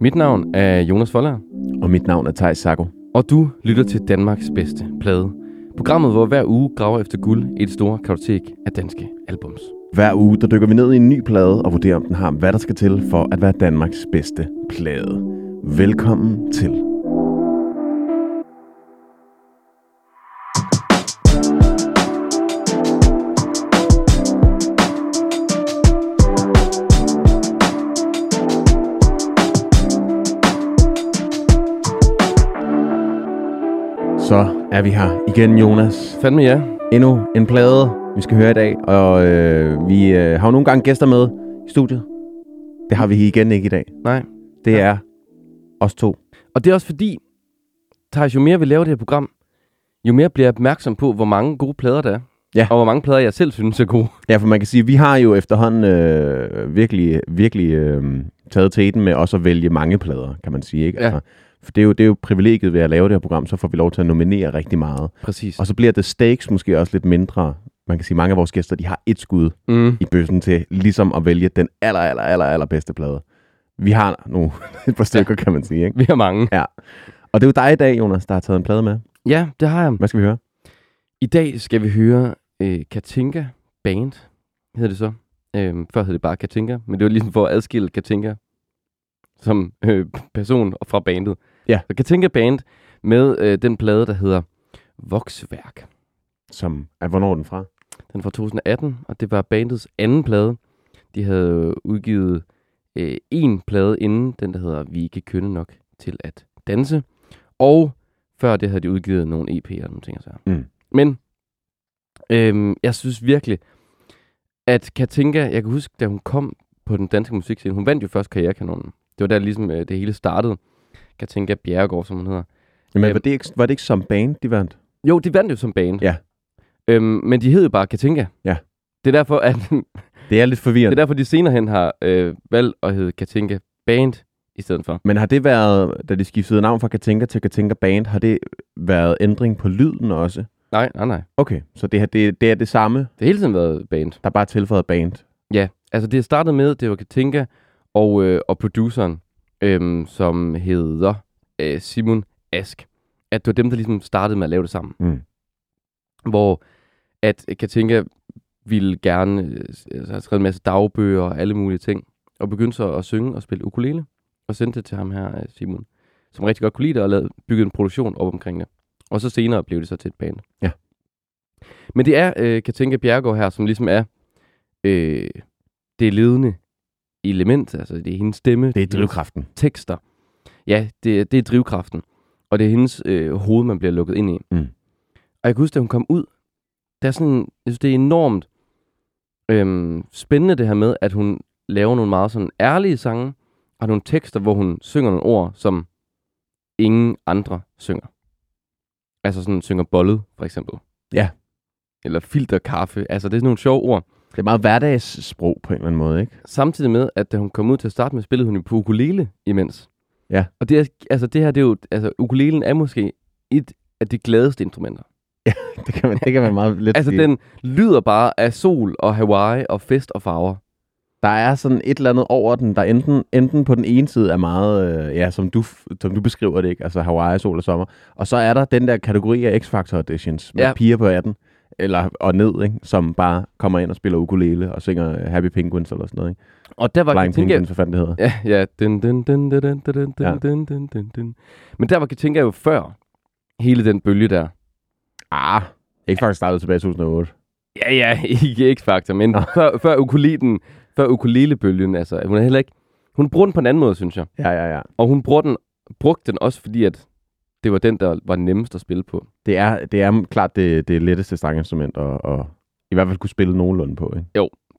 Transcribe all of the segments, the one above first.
Mit navn er Jonas Foller, Og mit navn er Thijs Sago. og du lytter til Danmarks bedste plade. Programmet, hvor hver uge graver efter guld i et stort kartotek af danske albums. Hver uge der dykker vi ned i en ny plade og vurderer, om den har, hvad der skal til for at være Danmarks bedste plade. Velkommen til. Er vi her igen, Jonas. Fandme ja. endnu en plade, vi skal høre i dag, og øh, vi øh, har jo nogle gange gæster med i studiet. Det har vi igen ikke i dag. Nej. Det Ja. er os to. Og det er også fordi, Thijs, jo mere vi laver det her program, jo mere bliver jeg opmærksom på, hvor mange gode plader der er. Ja. Og hvor mange plader, jeg selv synes er gode. Ja, for man kan sige, at vi har jo efterhånden øh, virkelig, virkelig øh, taget teten med også at vælge mange plader, kan man sige. Ikke? Ja. Altså, for det er, jo, det er jo privilegiet ved at lave det her program, så får vi lov til at nominere rigtig meget. Præcis. Og så bliver det stakes måske også lidt mindre. Man kan sige, at mange af vores gæster, de har et skud Mm. i bøssen til ligesom at vælge den aller, aller, aller, aller bedste plade. Vi har nu et par stykker, kan man sige. Ikke? Vi har mange. Og det er jo dig i dag, Jonas, der har taget en plade med. Ja, det har jeg. Hvad skal vi høre? I dag skal vi høre øh, Katinka Band, hedder det så. Øhm, før hed det bare Katinka, men det var ligesom for at adskille Katinka som øh, person fra bandet. Ja. Så Katinka Band med øh, den plade, der hedder Voksværk. Som, er, hvornår er den fra? Den er fra 2018, og det var bandets anden plade. De havde udgivet øh, en plade inden, den der hedder Vi ikke kønne nok til at danse. Og før det havde de udgivet nogle EP'er og nogle ting og sager. Mm. Men øhm, jeg synes virkelig, at Katinka, jeg kan huske, da hun kom på den danske musikscene, hun vandt jo først Karrierekanonen. Det var der ligesom øh, det hele startede. Katinka Bjerregaard, som hun hedder. Jamen, Øhm. var, det ikke, var det ikke som band, de vandt? Jo, de vandt jo som band. Ja. Øhm, men de hed jo bare Katinka. Ja. Det er derfor, at Det er lidt Det forvirrende. er derfor, de senere hen har øh, valgt at hedde Katinka Band i stedet for. Men har det været, da de skiftede navn fra Katinka til Katinka Band, har det været ændring på lyden også? Nej, nej, nej. Okay, så det, her, det, det er det samme, Det har hele tiden været band. der er bare tilføjet band. Ja, altså det startede med, det var Katinka og, øh, og produceren, øhm, som hedder øh, Simon Ask. At det var dem, der ligesom startede med at lave det sammen. Mm. Hvor at Katinka ville gerne øh, altså, have skrevet en masse dagbøger og alle mulige ting. Og begyndte så at synge og spille ukulele. Og sendte det til ham her, øh, Simon. Som rigtig godt kunne lide det og lavede, byggede en produktion op omkring det. Og så senere blev det så til et band. Ja. Men det er øh, Katinka Bjergård her, som ligesom er øh, det ledende element. Altså det er hendes stemme. Det er drivkraften. tekster. Ja, det, det er drivkraften. Og det er hendes øh, hoved, man bliver lukket ind i. Mm. Og jeg kan huske, da hun kom ud, der er sådan, jeg synes, det er enormt øhm, spændende det her med, at hun laver nogle meget sådan ærlige sange, og nogle tekster, hvor hun synger nogle ord, som ingen andre synger. Altså sådan synger bollet, for eksempel. Ja. Eller filterkaffe. Altså det er sådan nogle sjove ord. Det er meget hverdagssprog på en eller anden måde, ikke? Samtidig med, at da hun kom ud til at starte med, spillede hun jo på ukulele imens. Ja. Og det, er, altså, det her, det er jo, altså ukulelen er måske et af de gladeste instrumenter. Det kan man, det kan man meget let Altså sige. den lyder bare af sol og Hawaii og fest og farver. Der er sådan et eller andet over den, der enten, enten på den ene side er meget, øh, ja, som du, som du beskriver det, ikke? Altså Hawaii, sol og sommer. Og så er der den der kategori af X-Factor auditions med Ja. ja. piger på 18, eller, og ned, ikke? som bare kommer ind og spiller ukulele og synger øh, Happy Penguins eller sådan noget. Ikke? Og der var Flying Katinka... Penguins, hvad fanden det hedder. Ja, ja. Dun, dun, dun, dun, dun, dun, Ja. dun, dun, dun, dun. Men der var Katinka jo før hele den bølge der. Ah, X-Factor startede tilbage i 2008. Ja, ja, ikke X-Factor, men før, før, ukulelen, før ukulelebølgen, altså, hun er heller ikke... Hun bruger den på en anden måde, synes jeg. Ja, ja, ja. Og hun bruger den, brugte den også, fordi at det var den, der var nemmest at spille på. Det er, det er klart det, det letteste stranginstrument at, at i hvert fald kunne spille nogenlunde på. Ikke?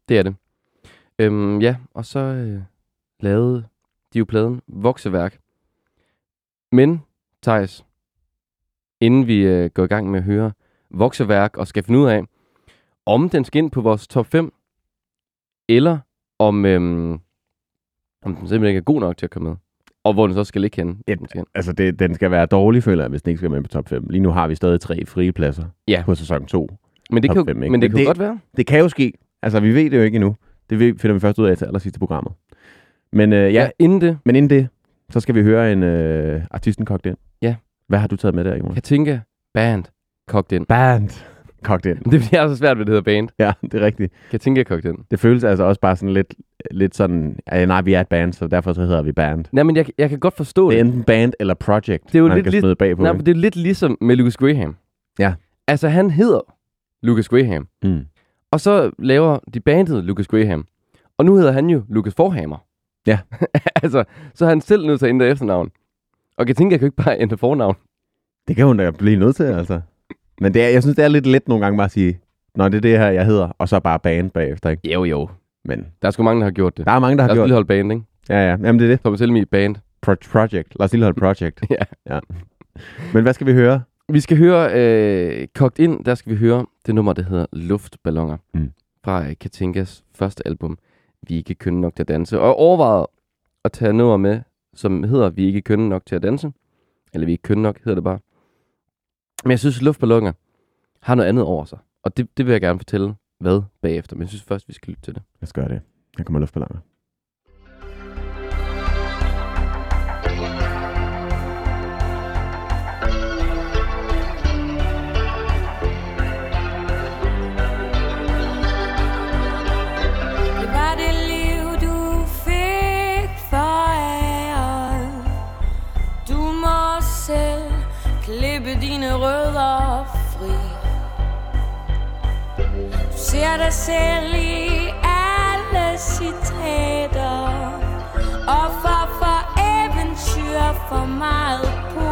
Det er det. Øhm, ja, og så øh, lavede de jo pladen Vokseværk. Men, Thijs, inden vi øh, går i gang med at høre Vokseværk og skal finde ud af, om den skal ind på vores top 5, eller om, øhm, om den simpelthen ikke er god nok til at komme med. Og hvor den så skal ligge henne. Ja, skal. Altså, det, den skal være dårlig, føler jeg, hvis den ikke skal med på top 5. Lige nu har vi stadig tre frie pladser Ja. på sæson 2. Men det kan, jo, fem, ikke? men det Men kan jo det- godt være. Det kan jo ske. Altså, vi ved det jo ikke endnu. Det finder vi først ud af til allersidst i programmet. Men øh, ja, Ja. ja, inden det, men inden det, Så skal vi høre en øh, artisten kogt ind. Ja. Hvad har du taget med der, Jonas? Katinka Band kogt ind. Band kogt ind. Det bliver så svært, hvad det hedder band. Ja, det er rigtigt. Katinka kogt ind. Det føles altså også bare sådan lidt, lidt sådan, ja, nej, vi er et band, så derfor så hedder vi band. Nej, men jeg, jeg kan godt forstå Det er det. enten band eller project, Det er jo man lidt kan smide bagpå. Nej, men det er lidt ligesom med Lucas Graham. Ja. Altså, han hedder Lucas Graham. Mm. Og så laver de bandet Lucas Graham. Og nu hedder han jo Lucas Forhammer. Ja. altså, så er han selv nødt til at ændre efternavn. Og Katinka kan jo ikke bare ændre fornavn. Det kan hun da blive nødt til, altså. Men det er, jeg synes, det er lidt let nogle gange bare at sige, Nå, det er det her, jeg hedder, og så bare band bagefter, ikke? Jo, jo. Men Der er sgu mange, der har gjort det. der er mange, der har gjort lige holde band, ikke? Ja, ja. Jamen, det er det. Thomas Helmi band. Pro- project. Lige holde project. Ja. ja. Men hvad skal vi høre? Vi skal høre, øh, kogt ind, der skal vi høre det nummer, der hedder Luftballoner. Mm. Fra øh, Katinkas første album, Vi er ikke kønne nok til at danse. Og overvejet at tage nummer med, som hedder Vi er ikke kønne nok til at danse. Eller Vi er ikke kønne nok, hedder det bare. Men jeg synes, Luftballoner har noget andet over sig. Og det, det vil jeg gerne fortælle, hvad bagefter. Men jeg synes først, vi skal lytte til det. Jeg skal gøre det. Jeg kommer luftballoner. Ser dig selv i alle citater. Og for for eventyr for meget på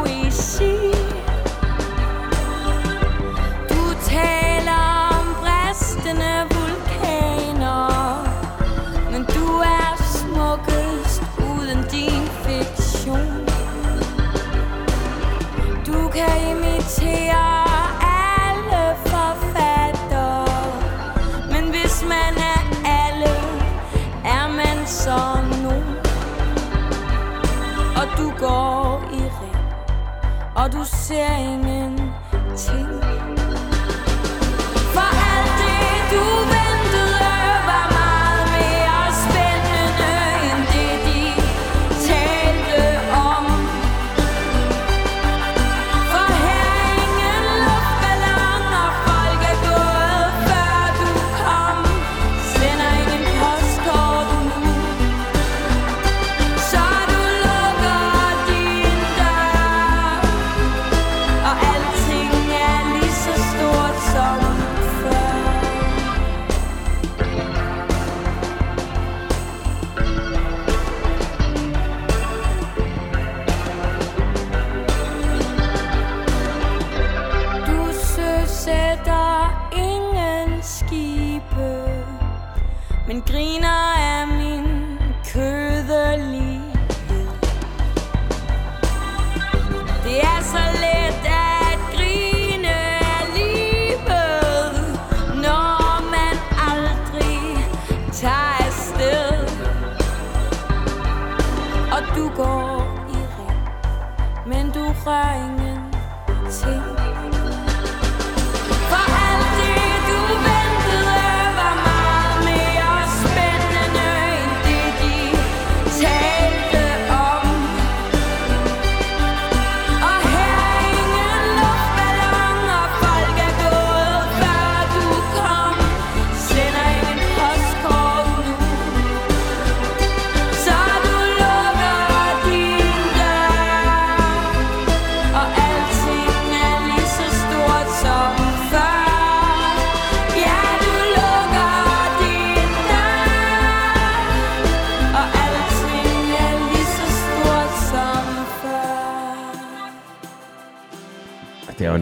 Og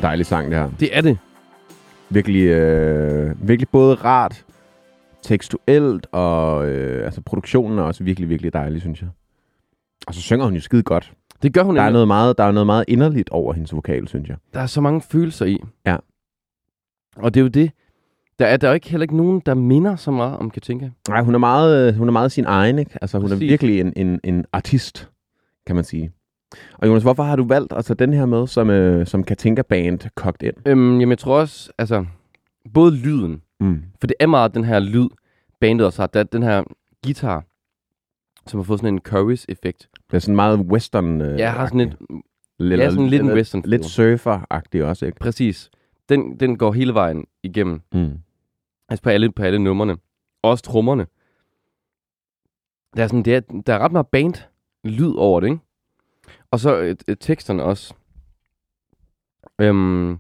dejlig sang, det her. Det er det. Virkelig, øh, virkelig både rart, tekstuelt, og øh, altså produktionen er også virkelig, virkelig dejlig, synes jeg. Og så synger hun jo skide godt. Det gør hun Der er, noget meget, der er noget meget inderligt over hendes vokal, synes jeg. Der er så mange følelser i. Ja. Og det er jo det. Der er der er jo ikke heller ikke nogen, der minder så meget om Katinka. Nej, hun er meget, øh, hun er meget sin egen, ikke? Altså, hun Præcis. er virkelig en, en, en artist, kan man sige. Og Jonas, hvorfor har du valgt at tage den her med som, øh, som Katinka Band kogt ind? Øhm, jamen, jeg tror også, altså, både lyden, Mm. for det er meget den her lyd, bandet også har, der, den her guitar, som har fået sådan en Curry's-effekt. Det er sådan meget western øh, Jeg har sådan et, lidt, ja, sådan lidt en western Lidt feel. surfer-agtig også, ikke? præcis, den, den går hele vejen igennem. Mm. Altså på alle, på alle numrene. Også trommerne. Der er, sådan, det er, der er ret meget band lyd over det, ikke? Og så øh, øh, teksterne også. Øhm,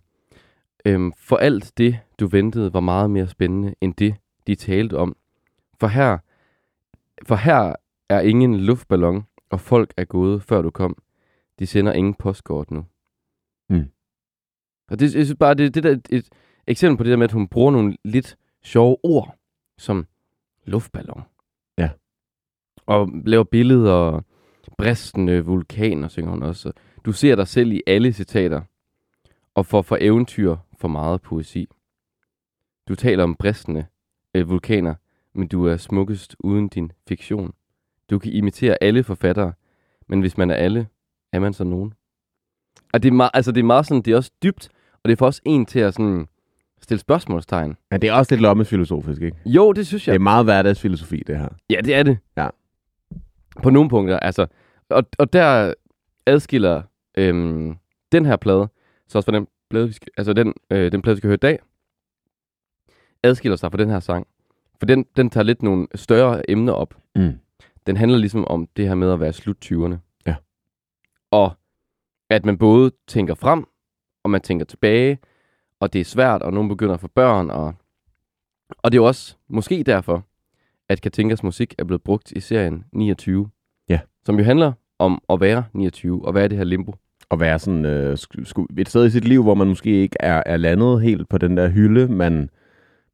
øhm, for alt det, du ventede, var meget mere spændende, end det, de talte om. For her, for her er ingen luftballon, og folk er gået, før du kom. De sender ingen postkort nu. Mm. Og det, jeg synes bare, det, det der er et, et eksempel på det der med, at hun bruger nogle lidt sjove ord, som luftballon. Ja. Og laver billeder og bristende vulkaner, synger hun også. Du ser dig selv i alle citater, og får for eventyr for meget poesi. Du taler om bristende øh, vulkaner, men du er smukkest uden din fiktion. Du kan imitere alle forfattere, men hvis man er alle, er man så nogen. Og det er, meget, altså det er meget sådan, det er også dybt, og det får også en til at sådan stille spørgsmålstegn. Men det er også lidt lommesfilosofisk, ikke? Jo, det synes Ja. jeg. Det er meget hverdagsfilosofi, det her. Ja, det er det. Ja. På nogle punkter, altså. Og, og der adskiller øhm, den her plade, så også for den plade, vi skal, altså den, øh, den plade, vi skal høre i dag, adskiller sig fra den her sang. For den, den tager lidt nogle større emner op. Mm. Den handler ligesom om det her med at være slut 20'erne. Ja. Og at man både tænker frem, og man tænker tilbage, og det er svært, og nogen begynder at få børn, og, og det er jo også måske derfor, at Katinkas musik er blevet brugt i serien 29. Ja. Som jo handler om at være 29, og være i det her limbo. At være sådan øh, et sted i sit liv, hvor man måske ikke er, er landet helt på den der hylde, man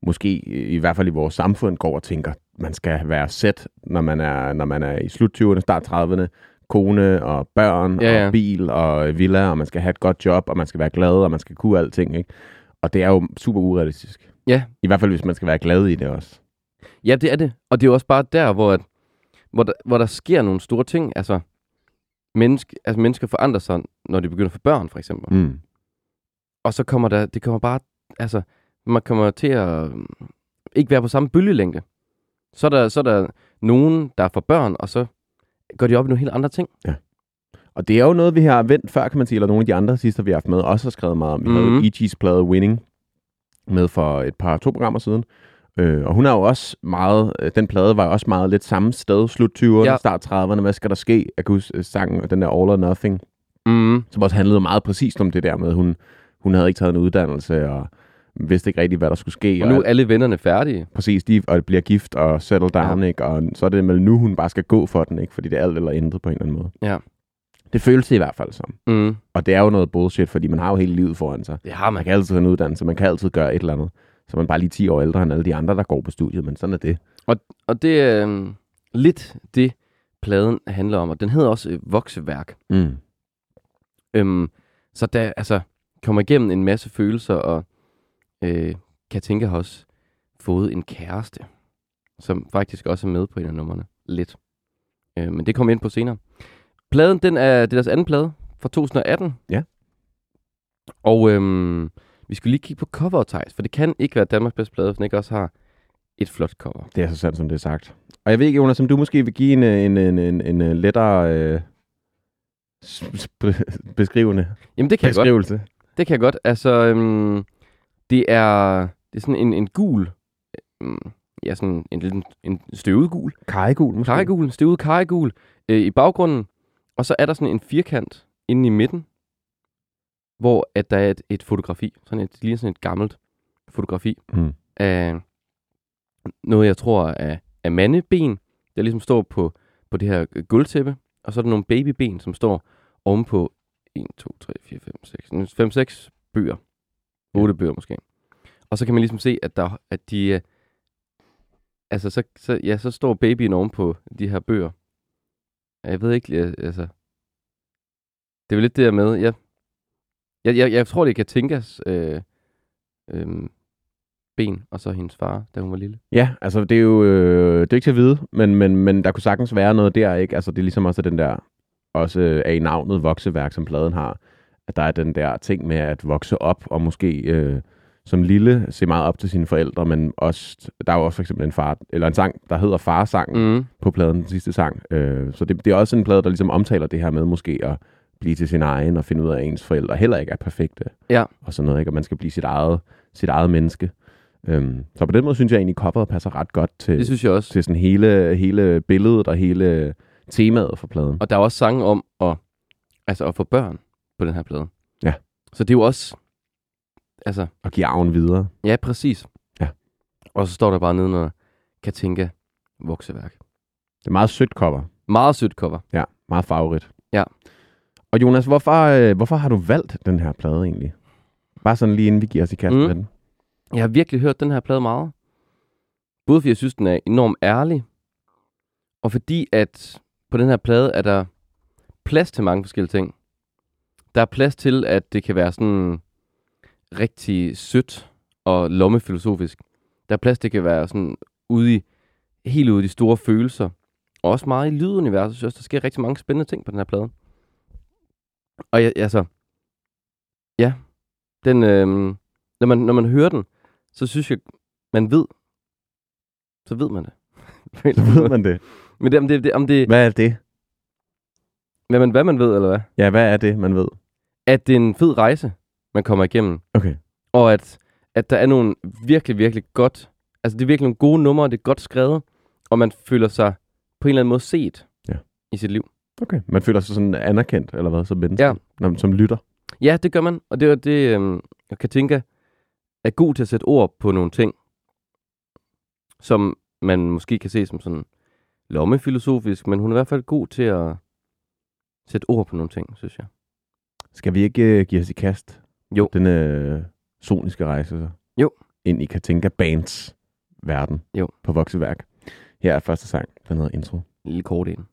måske i hvert fald i vores samfund går og tænker, man skal være sæt, når man er, når man er i slut 20'erne, start 30'erne, kone og børn Ja, ja. og bil og villa, og man skal have et godt job, og man skal være glad, og man skal kunne alting, ikke? Og det er jo super urealistisk. Ja. I hvert fald, hvis man skal være glad i det også. Ja, det er det. Og det er jo også bare der, hvor, at, hvor, der, hvor der sker nogle store ting. Altså, menneske, altså mennesker forandrer sig, når de begynder at få børn, for eksempel. Mm. Og så kommer der, det kommer bare, altså, man kommer til at øhm, ikke være på samme bølgelængde. Så er der, så er der nogen, der får børn, og så går de op i nogle helt andre ting. Og det er jo noget, vi har vendt før, kan man sige, eller nogle af de andre sidste, vi har haft med, også har skrevet meget om. Vi mm. Mhm. havde E.G.'s plade Winning med for et par to programmer siden. Øh, og hun er jo også meget, øh, den plade var jo også meget lidt samme sted, slut 20'erne, Ja. start 30'erne, hvad skal der ske? Jeg kan huske øh, sangen, den der All or Nothing, Mm. som også handlede meget præcist om det der med, hun, hun havde ikke taget en uddannelse, og vidste ikke rigtig, hvad der skulle ske. Og nu er alle vennerne færdige. præcis, de og bliver gift og settle down, ja. ikke? Og så er det vel nu, hun bare skal gå for den, ikke? Fordi det er alt eller intet på en eller anden måde. Ja. Det føles det i hvert fald som. Mm. Og det er jo noget bullshit, fordi man har jo hele livet foran sig. Det har Man man. kan altid have en uddannelse, man kan altid gøre et eller andet. Så man er bare lige 10 år ældre end alle de andre, der går på studiet, men sådan er det. Og det er øhm, lidt det, pladen handler om. Og den hedder også øh, Vokseværk. Mm. Øhm, så der altså kommer igennem en masse følelser, og øh, Katinka har også fået en kæreste, som faktisk også er med på en af numrene. Lidt. Øh, men det kommer ind på senere. Pladen, den er, det er deres anden plade fra 2018. Ja. Og øhm, vi skal lige kigge på coveret, Thijs, for det kan ikke være Danmarks bedste plade, hvis den ikke også har et flot cover. Det er så sandt, som det er sagt. Og jeg ved ikke, Jonas, om du måske vil give en, øh, en, en, en, en, en lettere øh, beskrivende Jamen, det kan jeg godt. beskrivelse. Det kan jeg godt. Altså, øhm, det er det er sådan en, en gul, øhm, ja, sådan en lille en støvet gul, Kajegul, måske? karregul, en støvet karregul øh, i baggrunden, og så er der sådan en firkant inde i midten, hvor at der er et, et fotografi, sådan et, lige sådan et gammelt fotografi Mm. af noget, jeg tror er, er mandeben, der ligesom står på, på det her gulvtæppe, og så er der nogle babyben, som står ovenpå 1, 2, 3, 4, 5, 6, 5, 6 bøger. 8 bøger måske. Og så kan man ligesom se, at, der, at de... øh, Altså, så, så, ja, så står babyen ovenpå de her bøger. Jeg ved ikke, altså... Det er jo lidt det der med, jeg, jeg, jeg, jeg tror, det kan tænkes øh, øh, ben, og så hendes far, da hun var lille. Ja, altså det er jo øh, det er ikke til at vide, men, men, men der kunne sagtens være noget der, ikke? Altså det er ligesom også den der, også øh, er i navnet vokseværk, som pladen har, at der er den der ting med at vokse op, og måske øh, som lille se meget op til sine forældre, men også, der er jo også for eksempel en far, eller en sang, der hedder Farsangen Mm. på pladen, den sidste sang. Øh, så det, det er også en plade, der ligesom omtaler det her med måske at blive til sin egen og finde ud af, at ens forældre heller ikke er perfekte. Ja. Og sådan noget, ikke? Og man skal blive sit eget, sit eget menneske. Øhm, så på den måde synes jeg egentlig, coveret passer ret godt til, Det synes jeg også. til sådan hele, hele billedet og hele temaet for pladen. Og der er også sange om at, altså at få børn på den her plade. Ja. Så det er jo også... Altså, Og give arven videre. ja, præcis. Ja. Og så står der bare nedenunder, Katinka vokseværk. Det er meget sødt cover. Meget sødt cover. Ja, meget favorit. Og Jonas, hvorfor, øh, hvorfor har du valgt den her plade egentlig? Bare sådan lige inden vi giver os i kast Mm. med den. Jeg har virkelig hørt den her plade meget. Både fordi jeg synes, den er enormt ærlig, og fordi at på den her plade er der plads til mange forskellige ting. Der er plads til, at det kan være sådan rigtig sødt og lommefilosofisk. Der er plads til, at det kan være sådan ude i, helt ude i de store følelser. Og også meget i lyduniverset. Jeg synes også, der sker rigtig mange spændende ting på den her plade. Og jeg, altså, ja, den, øhm, når, man, når man hører den, så synes jeg, man ved, så ved man det. Så ved man det. Men det, om det, det, om det Hvad er det? hvad, man, hvad man ved, eller hvad? Ja, hvad er det, man ved? At det er en fed rejse, man kommer igennem. Okay. Og at, at der er nogle virkelig, virkelig godt... Altså, det er virkelig nogle gode numre, det er godt skrevet, og man føler sig på en eller anden måde set Ja. i sit liv. Okay. Man føler sig sådan anerkendt, eller hvad, som menneske? Ja. Når, som lytter. Ja, det gør man, og det er det, øhm, jeg kan tænke, er god til at sætte ord på nogle ting, som man måske kan se som sådan lommefilosofisk, men hun er i hvert fald god til at sætte ord på nogle ting, synes jeg. Skal vi ikke uh, give os i kast? Jo. Den uh, soniske rejse, så? Jo. Ind i Katinka Bands verden. Jo. På vokseværk. Her er første sang, den hedder Intro. En lille kort en.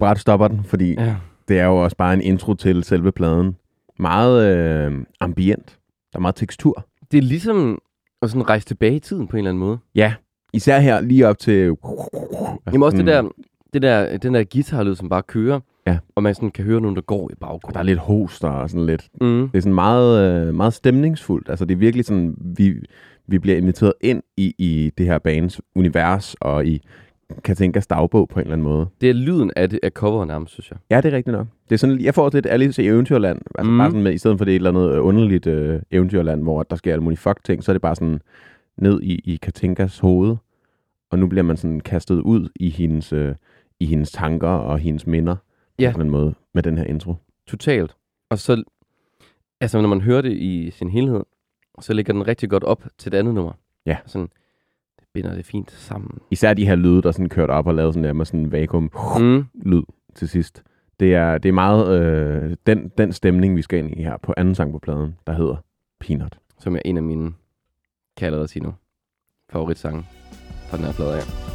Bræt stopper den, fordi Ja. det er jo også bare en intro til selve pladen. Meget øh, ambient. Der er meget tekstur. Det er ligesom at sådan rejse tilbage i tiden på en eller anden måde. Ja, især her lige op til... Jamen også det sådan- der, det der, den der guitarlyd, som bare kører, Ja. og man sådan kan høre nogen, der går i baggrunden. Der er lidt hoster og sådan lidt. Mm. Det er sådan meget, øh, meget stemningsfuldt. Altså det er virkelig sådan, vi, vi bliver inviteret ind i, i det her bands univers og i Katinkas dagbog på en eller anden måde. Det er lyden af, det, af coveret nærmest, synes jeg. Ja, det er rigtigt nok. Det er sådan, jeg får også lidt Alice i Eventyrland. Altså Mm. bare sådan med, i stedet for det et eller andet øh, underligt øh, eventyrland, hvor der sker alle mulige fuck ting, så er det bare sådan ned i, i Katinkas hoved. Og nu bliver man sådan kastet ud i hendes, øh, i hendes tanker og hendes minder. Ja. På en måde med den her intro. Totalt. Og så, altså når man hører det i sin helhed, så ligger den rigtig godt op til det andet nummer. Ja. Sådan, binder det fint sammen. Især de her lyde, der sådan kørt op og lavet sådan der sådan en vakuum Mm. lyd til sidst. Det er, det er meget øh, den, den stemning, vi skal ind i her på anden sang på pladen, der hedder Peanut. Som er en af mine, kan jeg allerede sige nu, favoritsange fra den her plade af. Længden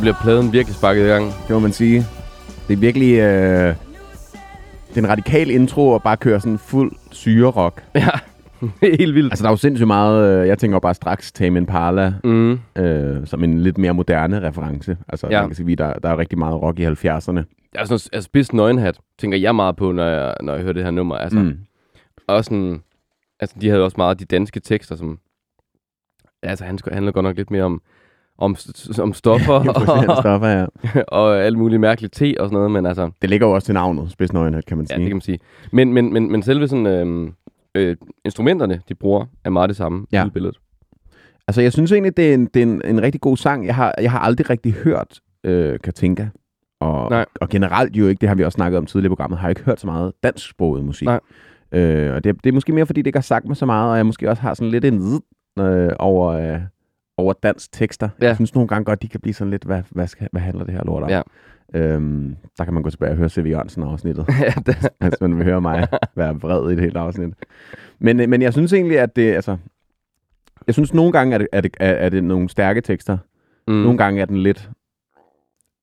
bliver pladen virkelig sparket i gang. Det må man sige. Det er virkelig... Øh, det er en radikal intro og bare køre sådan fuld syre-rock. Ja, helt vildt. Altså, der er jo sindssygt meget... Øh, jeg tænker bare straks Tame Impala Mm. øh, som en lidt mere moderne reference. Altså, Ja. man kan sige, der, der er rigtig meget rock i 70'erne. Altså, sådan- altså spids nøgenhat, tænker jeg meget på, når jeg, når jeg hører det her nummer. Altså, mm. Også sådan, altså, de havde også meget af de danske tekster, som, altså, han skulle- handler godt nok lidt mere om, om, om stoffer og, stoffer, ja. og alt muligt mærkeligt te og sådan noget, men altså, Det ligger jo også til navnet, spidsnøgenhed, kan man ja, sige. det kan man sige. Men, men, men, men selve sådan, øhm, øh, instrumenterne, de bruger, er meget det samme Ja. i billedet. Altså, jeg synes egentlig, det er en, det er en, en rigtig god sang. Jeg har, jeg har aldrig rigtig hørt øh, Katinka. Og, Nej. og generelt jo ikke, det har vi også snakket om tidligere i programmet, har jeg ikke hørt så meget dansksproget musik. Nej. Øh, og det, det er måske mere, fordi det ikke har sagt mig så meget, og jeg måske også har sådan lidt en øh, over, øh, over dansk tekster. Ja. Jeg synes nogle gange godt, de kan blive sådan lidt, hvad, hvad, skal, hvad handler det her lort om? Ja. Øhm, der kan man gå tilbage og høre C.V. Jørgensen afsnittet. ja, det, hvis man vil høre mig være vred i et helt afsnit. Men, øh, men jeg synes egentlig, at det, altså, jeg synes nogle gange, er det, er det, er, er det nogle stærke tekster. mm. Nogle gange er den lidt,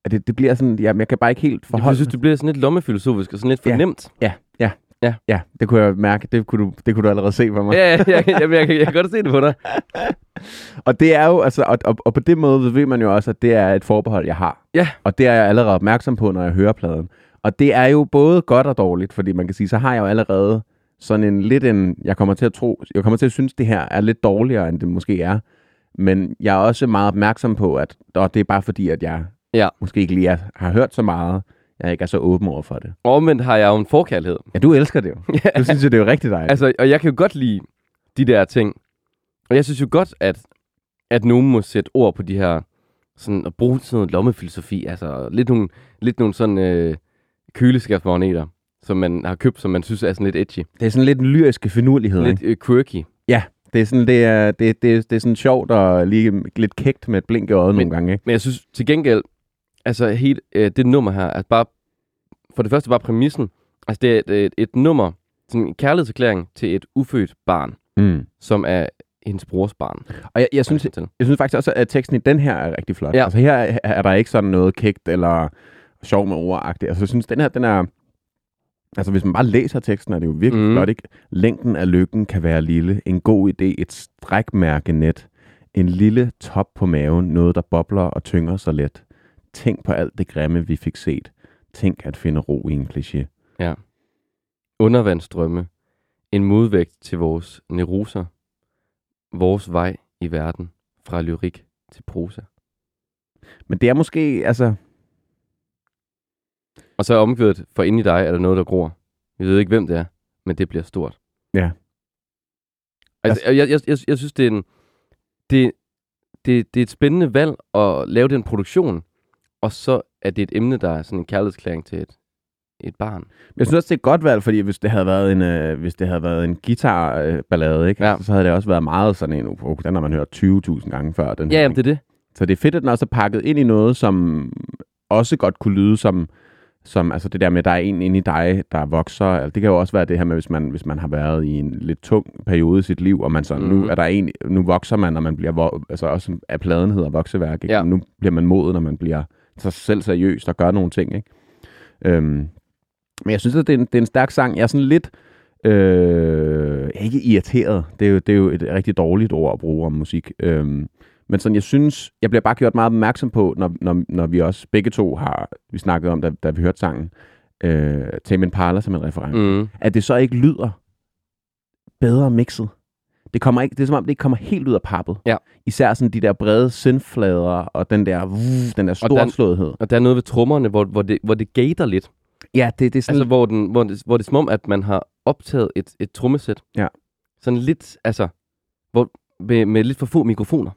at det, det bliver sådan, jamen, jeg kan bare ikke helt Jeg forholde synes, det bliver sådan lidt lommefilosofisk og sådan lidt for Ja. nemt. Ja, ja, Ja. ja, det kunne jeg mærke. Det kunne du, det kunne du allerede se på mig. Ja, ja, ja, jeg, jeg, jeg, jeg kan godt se det på dig. Og det er jo, altså, og, og, og på det måde ved man jo også, at det er et forbehold, jeg har. Ja. Og det er jeg allerede opmærksom på, når jeg hører pladen. Og det er jo både godt og dårligt, fordi man kan sige, så har jeg jo allerede sådan en lidt en, jeg kommer til at tro, jeg kommer til at synes, det her er lidt dårligere, end det måske er. Men jeg er også meget opmærksom på, at og det er bare fordi, at jeg Ja. måske ikke lige er, har hørt så meget, jeg ikke er så åben over for det. Omvendt har jeg jo en forkærlighed. Ja, du elsker det jo. Du synes jo, det er jo rigtig dejligt. Altså, og jeg kan jo godt lide de der ting. Og jeg synes jo godt, at, at nogen må sætte ord på de her, sådan at bruge sådan noget lommefilosofi, altså lidt nogle, lidt nogle sådan øh, køleskabsmagneter, som man har købt, som man synes er sådan lidt edgy. det er sådan lidt en lyriske finurlighed, Lidt ikke? øh, quirky. Ja, det er sådan, det er, det, det, det er sådan sjovt og lige lidt kægt med et blink i øjet nogle gange, ikke? Men jeg synes til gengæld, altså helt, øh, det nummer her, er bare, for det første bare præmissen, altså det er et, et, et nummer, sådan en kærlighedserklæring til et ufødt barn, Mm. som er hendes brors barn. Og jeg, jeg, synes, til. jeg synes faktisk også, at teksten i den her er rigtig flot. Ja. Altså her er, er der ikke sådan noget kægt eller sjov med ordagtigt. Altså jeg synes, den her, den er... Altså hvis man bare læser teksten, er det jo virkelig mm. flot, ikke? Længden af lykken kan være lille. En god idé, et strækmærke net. En lille top på maven, noget der bobler og tynger så let. Tænk på alt det grimme, vi fik set. Tænk at finde ro i en kliché. Ja. undervandsstrømme, en modvægt til vores neuroser, vores vej i verden fra lyrik til prosa. Men det er måske, altså... Og så er omkvædet, for inde i dig er der noget, der gror. Vi ved ikke, hvem det er, men det bliver stort. Ja. Altså, jeg, jeg, jeg, jeg synes, det er, en, det, det, det er et spændende valg at lave den produktion, og så er det et emne, der er sådan en kærlighedsklæring til et, et barn. Jeg synes også, det er et godt valg, fordi hvis det havde været en, øh, hvis det havde været en guitarballade, ikke? Ja. så havde det også været meget sådan en, oh, den har man hørt 20.000 gange før. Den Ja, her, jamen, det er det. Så det er fedt, at den også er pakket ind i noget, som også godt kunne lyde som, som altså det der med, at der er en inde i dig, der vokser. Altså, det kan jo også være det her med, hvis man, hvis man har været i en lidt tung periode i sit liv, og man så, mm. nu Mhm. er der en, nu vokser man, og man bliver, altså også af pladen hedder vokseværk, ikke? Ja. nu bliver man moden, når man bliver sig selv seriøst og gør nogle ting, ikke? Øhm, men jeg synes, at det er, en, det er en stærk sang. Jeg er sådan lidt, øh, ikke irriteret. Det er, jo, det er jo et rigtig dårligt ord at bruge om musik. Øhm, men sådan, jeg synes, jeg bliver bare gjort meget opmærksom på, når, når, når vi også begge to har, vi snakkede om, da, da vi hørte sangen, øh, Tame Impala som en reference, mm. Mm. at det så ikke lyder bedre mixet. Det, kommer ikke, det er som om, det ikke kommer helt ud af pappet. Ja. Især sådan de der brede synthflader og den der, uh, den der storslåethed. Og der er noget ved trommerne, hvor, hvor, det, hvor det gater lidt. Ja, det, det er sådan... Altså, hvor, den, hvor, det, hvor det er som om, at man har optaget et, et trommesæt. Ja. Sådan lidt, altså, hvor, med, med lidt for få mikrofoner.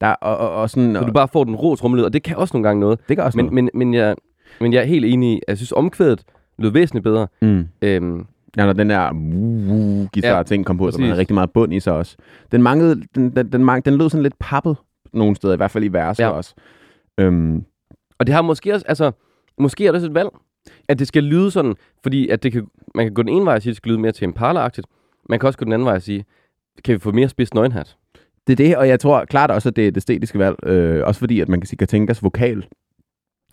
der, og, og, og sådan, Så og, du bare får den rå trommelyd, og det kan også nogle gange noget. det gør også Men, noget. men, men, jeg, men jeg er helt enig i, at jeg synes, omkvædet lød væsentligt bedre. Mm. Øhm, Ja, når den der uh, guitar Ja, ting kom på, så præcis. man havde rigtig meget bund i sig også. Den manglede, den, den, den, mang, den lød sådan lidt pappet nogle steder, i hvert fald i verset Ja. også. Øhm, og det har måske også, altså, måske er det et valg, at det skal lyde sådan, fordi at det kan, man kan gå den ene vej og sige, at det skal lyde mere til Impala-agtigt. Man kan også gå den anden vej og sige, kan vi få mere spids nøgenhat? det er det, og jeg tror klart også, at det er det æstetiske valg. Øh, også fordi, at man kan sige, at Katinkas vokal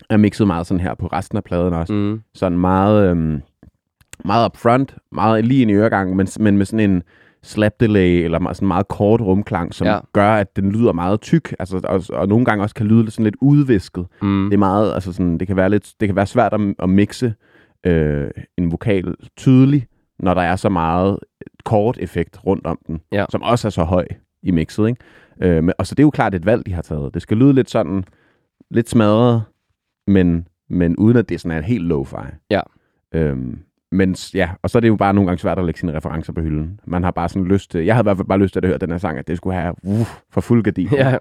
er mixet meget sådan her på resten af pladen også. Mm. Sådan meget, øhm, meget upfront, meget lige ind i øregangen, men, men med sådan en slap delay, eller sådan meget kort rumklang, som Ja. ja. gør, at den lyder meget tyk, altså, og, og nogle gange også kan lyde sådan lidt udvisket. Mm. Det er meget, altså sådan, det kan være lidt, det kan være svært at, at mixe øh, en vokal tydelig, når der er så meget kort effekt rundt om den, Ja. som også er så høj i mixet, ikke? Øh, men, og så det er jo klart et valg, de har taget. Det skal lyde lidt sådan, lidt smadret, men, men uden at det sådan er helt lo-fi. Ja. Øhm, men ja, og så er det jo bare nogle gange svært at lægge sine referencer på hylden. Man har bare sådan lyst til, jeg havde i hvert fald bare lyst til at høre den her sang, at det skulle have uh, for fuld gardin. Ja,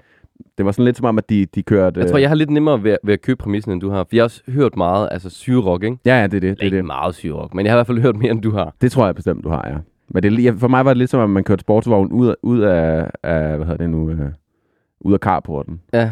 Det var sådan lidt som om, at de, de kørte... jeg tror, jeg har lidt nemmere ved, ved at købe præmissen, end du har. For jeg har også hørt meget, altså syrerock, ikke? Ja, ja, det er det. det, er Ikke det. meget syrerock, men jeg har i hvert fald hørt mere, end du har. Det tror jeg bestemt, du har, ja. Men det, for mig var det lidt som, om man kørte sportsvogn ud, af- ud af, af, hvad hedder det nu, øh, ud af carporten. Ja,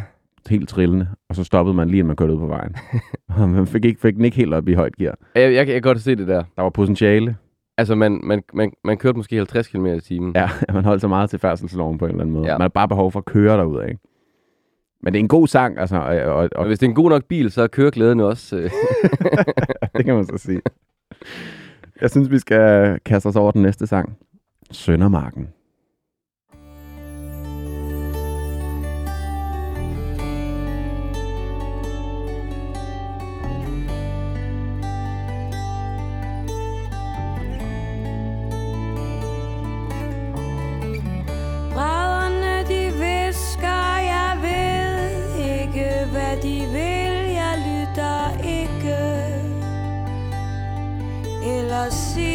Helt trillende. Og så stoppede man lige, inden man kørte ud på vejen. og man fik, ikke, fik den ikke helt op i højt gear. jeg, jeg, jeg kan godt se det der. Der var potentiale. Altså, man, man, man, man kørte måske 50 km i timen. Ja, man holdt så meget til færdselsloven på en eller anden måde. Ja. Man har bare behov for at køre derud, ikke? Men det er en god sang, altså. Og, og, Og hvis det er en god nok bil, så kører glæden også. Øh. det kan man så sige. Jeg synes, vi skal kaste os over den næste sang. Søndermarken. Eller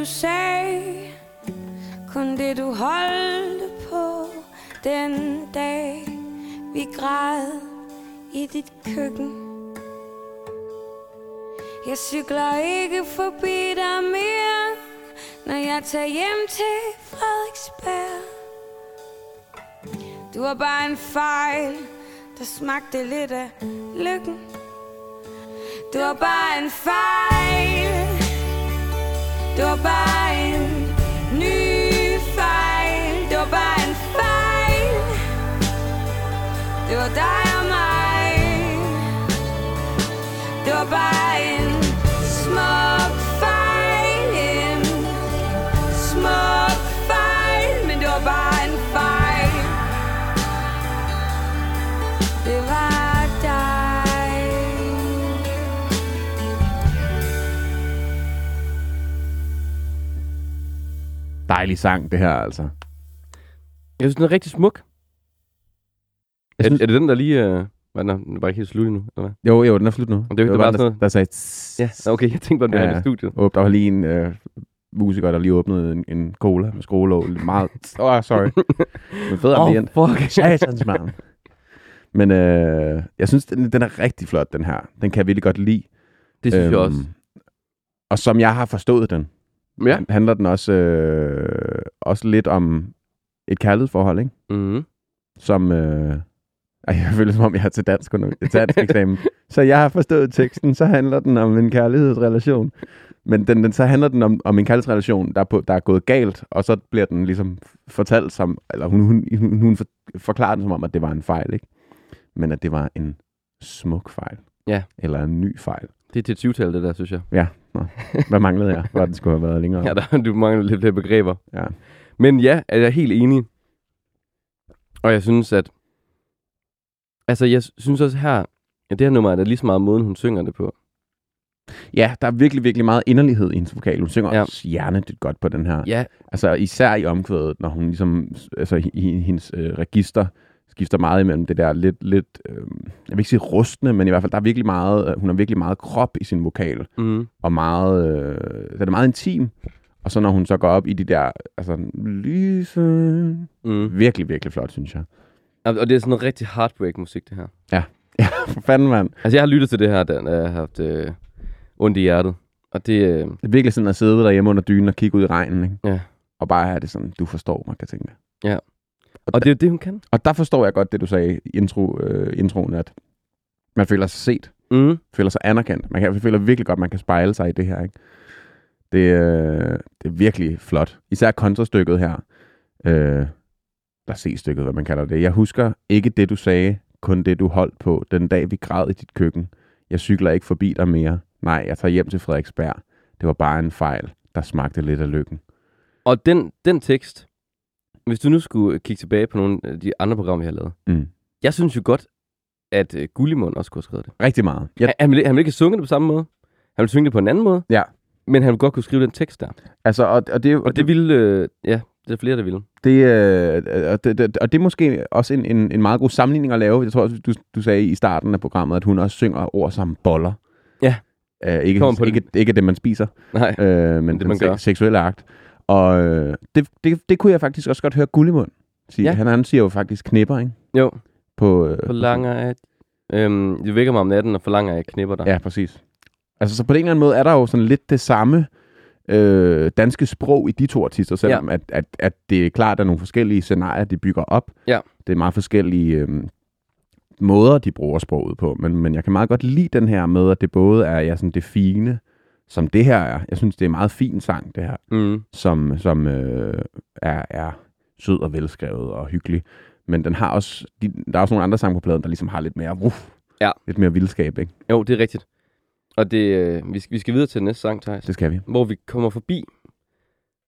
du sagde Kun det du holdte på Den dag vi græd i dit køkken. Jeg cykler ikke forbi dig mere Når jeg tager hjem til Frederiksberg. Du var bare en fejl Der smagte lidt af lykken. Du var bare en fejl. Det var bare en ny fejl. Det var bare en fejl. Det var dig og mig. Det var bare Dejlig sang, det her altså. Jeg synes, den er rigtig smuk. Jeg Er, synes- er det den, der lige... Øh, var den, den var ikke helt slut endnu, eller hvad? Jo, jo, den er slut nu. det- det var var bare der, sådan noget- der sagde... tss. Ja, okay, jeg tænkte på, det Ja, var i studiet. Åh, der var lige en øh, musiker, der lige åbnede en, en cola med skruelåg. Meget... Åh, oh, sorry. Men fed Åh, ambient. fuck. Satans mand. Men øh, jeg synes, den, den er rigtig flot, den her. Den kan jeg virkelig godt lide. Det synes jeg også. Og som jeg har forstået den, Ja. han- handler den også, øh, også lidt om et kærlighedsforhold, ikke? Mm-hmm. Som... Øh, ej, jeg føler som om, jeg er til dansk, dansk eksamen. så jeg har forstået teksten, så handler den om en kærlighedsrelation. Men den, den, så handler den om, om en kærlighedsrelation, der er, på, der er gået galt, og så bliver den ligesom fortalt som, eller hun, hun, hun, hun for, forklarer den som om, at det var en fejl, ikke? Men at det var en smuk fejl. Ja. Eller en ny fejl. Det er til 20 det der, synes jeg. Hvad manglede jeg? Hvor den skulle have været længere. Ja, der, du mangler lidt flere begreber. Ja. Men ja, er jeg helt enig. Og jeg synes, at... Altså, jeg synes også her, at det her nummer er da lige så meget måden, hun synger det på. Ja, der er virkelig, virkelig meget inderlighed i hendes vokal. Hun synger Ja. også hjernedybt godt på den her. Ja, Altså især i omkvædet, når hun ligesom, altså i, i hendes øh, register, skifter meget imellem det der lidt, lidt øh, jeg vil ikke sige rustne, men i hvert fald, der er virkelig meget, øh, hun har virkelig meget krop i sin vokal, mm, og meget, øh, den er meget intim. Og så når hun så går op i de der, altså, lyse, mm. virkelig, virkelig flot, synes jeg. Og det er sådan noget rigtig heartbreak musik, det her. Ja, for fanden, mand. Altså, jeg har lyttet til det her, da jeg har haft øh, ondt i hjertet. Og det, øh, Det er virkelig sådan at sidde derhjemme under dynen og kigge ud i regnen, ikke? Ja. Og bare have det sådan, du forstår mig, kan jeg tænke. Ja. Og, og det er det, hun kan. og der forstår jeg godt det, du sagde i intro, øh, introen, at man føler sig set, Mm. føler sig anerkendt. Man, kan, man føler virkelig godt, man kan spejle sig i det her, ikke? Det, øh, det er virkelig flot. Især kontrastykket her. Øh, der ses stykket, hvad man kalder det. Jeg husker ikke det, du sagde, kun det, du holdt på, den dag vi græd i dit køkken. Jeg cykler ikke forbi dig mere. Nej, jeg tager hjem til Frederiksberg. Det var bare en fejl, der smagte lidt af lykken. Og den, den tekst, hvis du nu skulle kigge tilbage på nogle af de andre programmer, vi har lavet. Mm. Jeg synes jo godt, at øh, Gullimund også kunne have skrevet det. Rigtig meget. Ja. Jeg, Han, ville, han ville ikke have sunget det på samme måde. Han ville synge det på en anden måde. Ja. Men han ville godt kunne skrive den tekst der. altså, og, og det, Og det ville, øh, ja, det er flere, der ville. Det, øh, og, det, det, og det er måske også en, en, en meget god sammenligning at lave. Jeg tror også, du, du sagde i starten af programmet, at hun også synger ord som boller. Ja. Uh, ikke, ikke, ikke det, man spiser, Nej. uh, men det, den man se- gør. seksuelle akt. Og øh, det, det, det kunne jeg faktisk også godt høre Gullimund sige. Ja. Han, han siger jo faktisk knipper, ikke? Jo, På, øh, forlanger at... Øhm, det vækker mig om natten, og forlanger at jeg knipper dig. Ja, præcis. Altså, så på den eller anden måde er der jo sådan lidt det samme øh, danske sprog i de to artister, selvom ja. at, at, at det er klart, at der er nogle forskellige scenarier, de bygger op. Ja. Det er meget forskellige øh, måder, de bruger sproget på, men, men jeg kan meget godt lide den her med, at det både er ja, sådan det fine, som det her er. Jeg synes, det er en meget fin sang, det her, Mm. som, som øh, er, er sød og velskrevet og hyggelig. Men den har også, de, der er også nogle andre sange på pladen, der ligesom har lidt mere, uh, Ja. lidt mere vildskab, ikke? Jo, det er rigtigt. Og det, øh, vi, skal, vi skal videre til den næste sang, Thijs. Det skal vi. Hvor vi kommer forbi...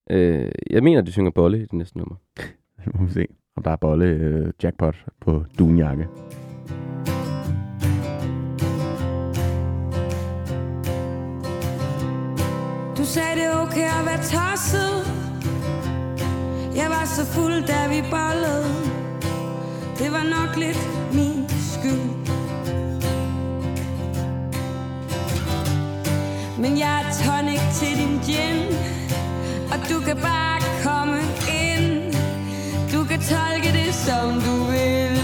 Øh, jeg mener, de synger bolle i det næste nummer. Nu må vi se, om der er bolle øh, jackpot på dunjakke. Du sagde det okay at være tosset. Jeg var så fuld da vi bollede. Det var nok lidt min skyld. Men jeg er tonic til din gin Og du kan bare komme ind. Du kan tolke det som du vil.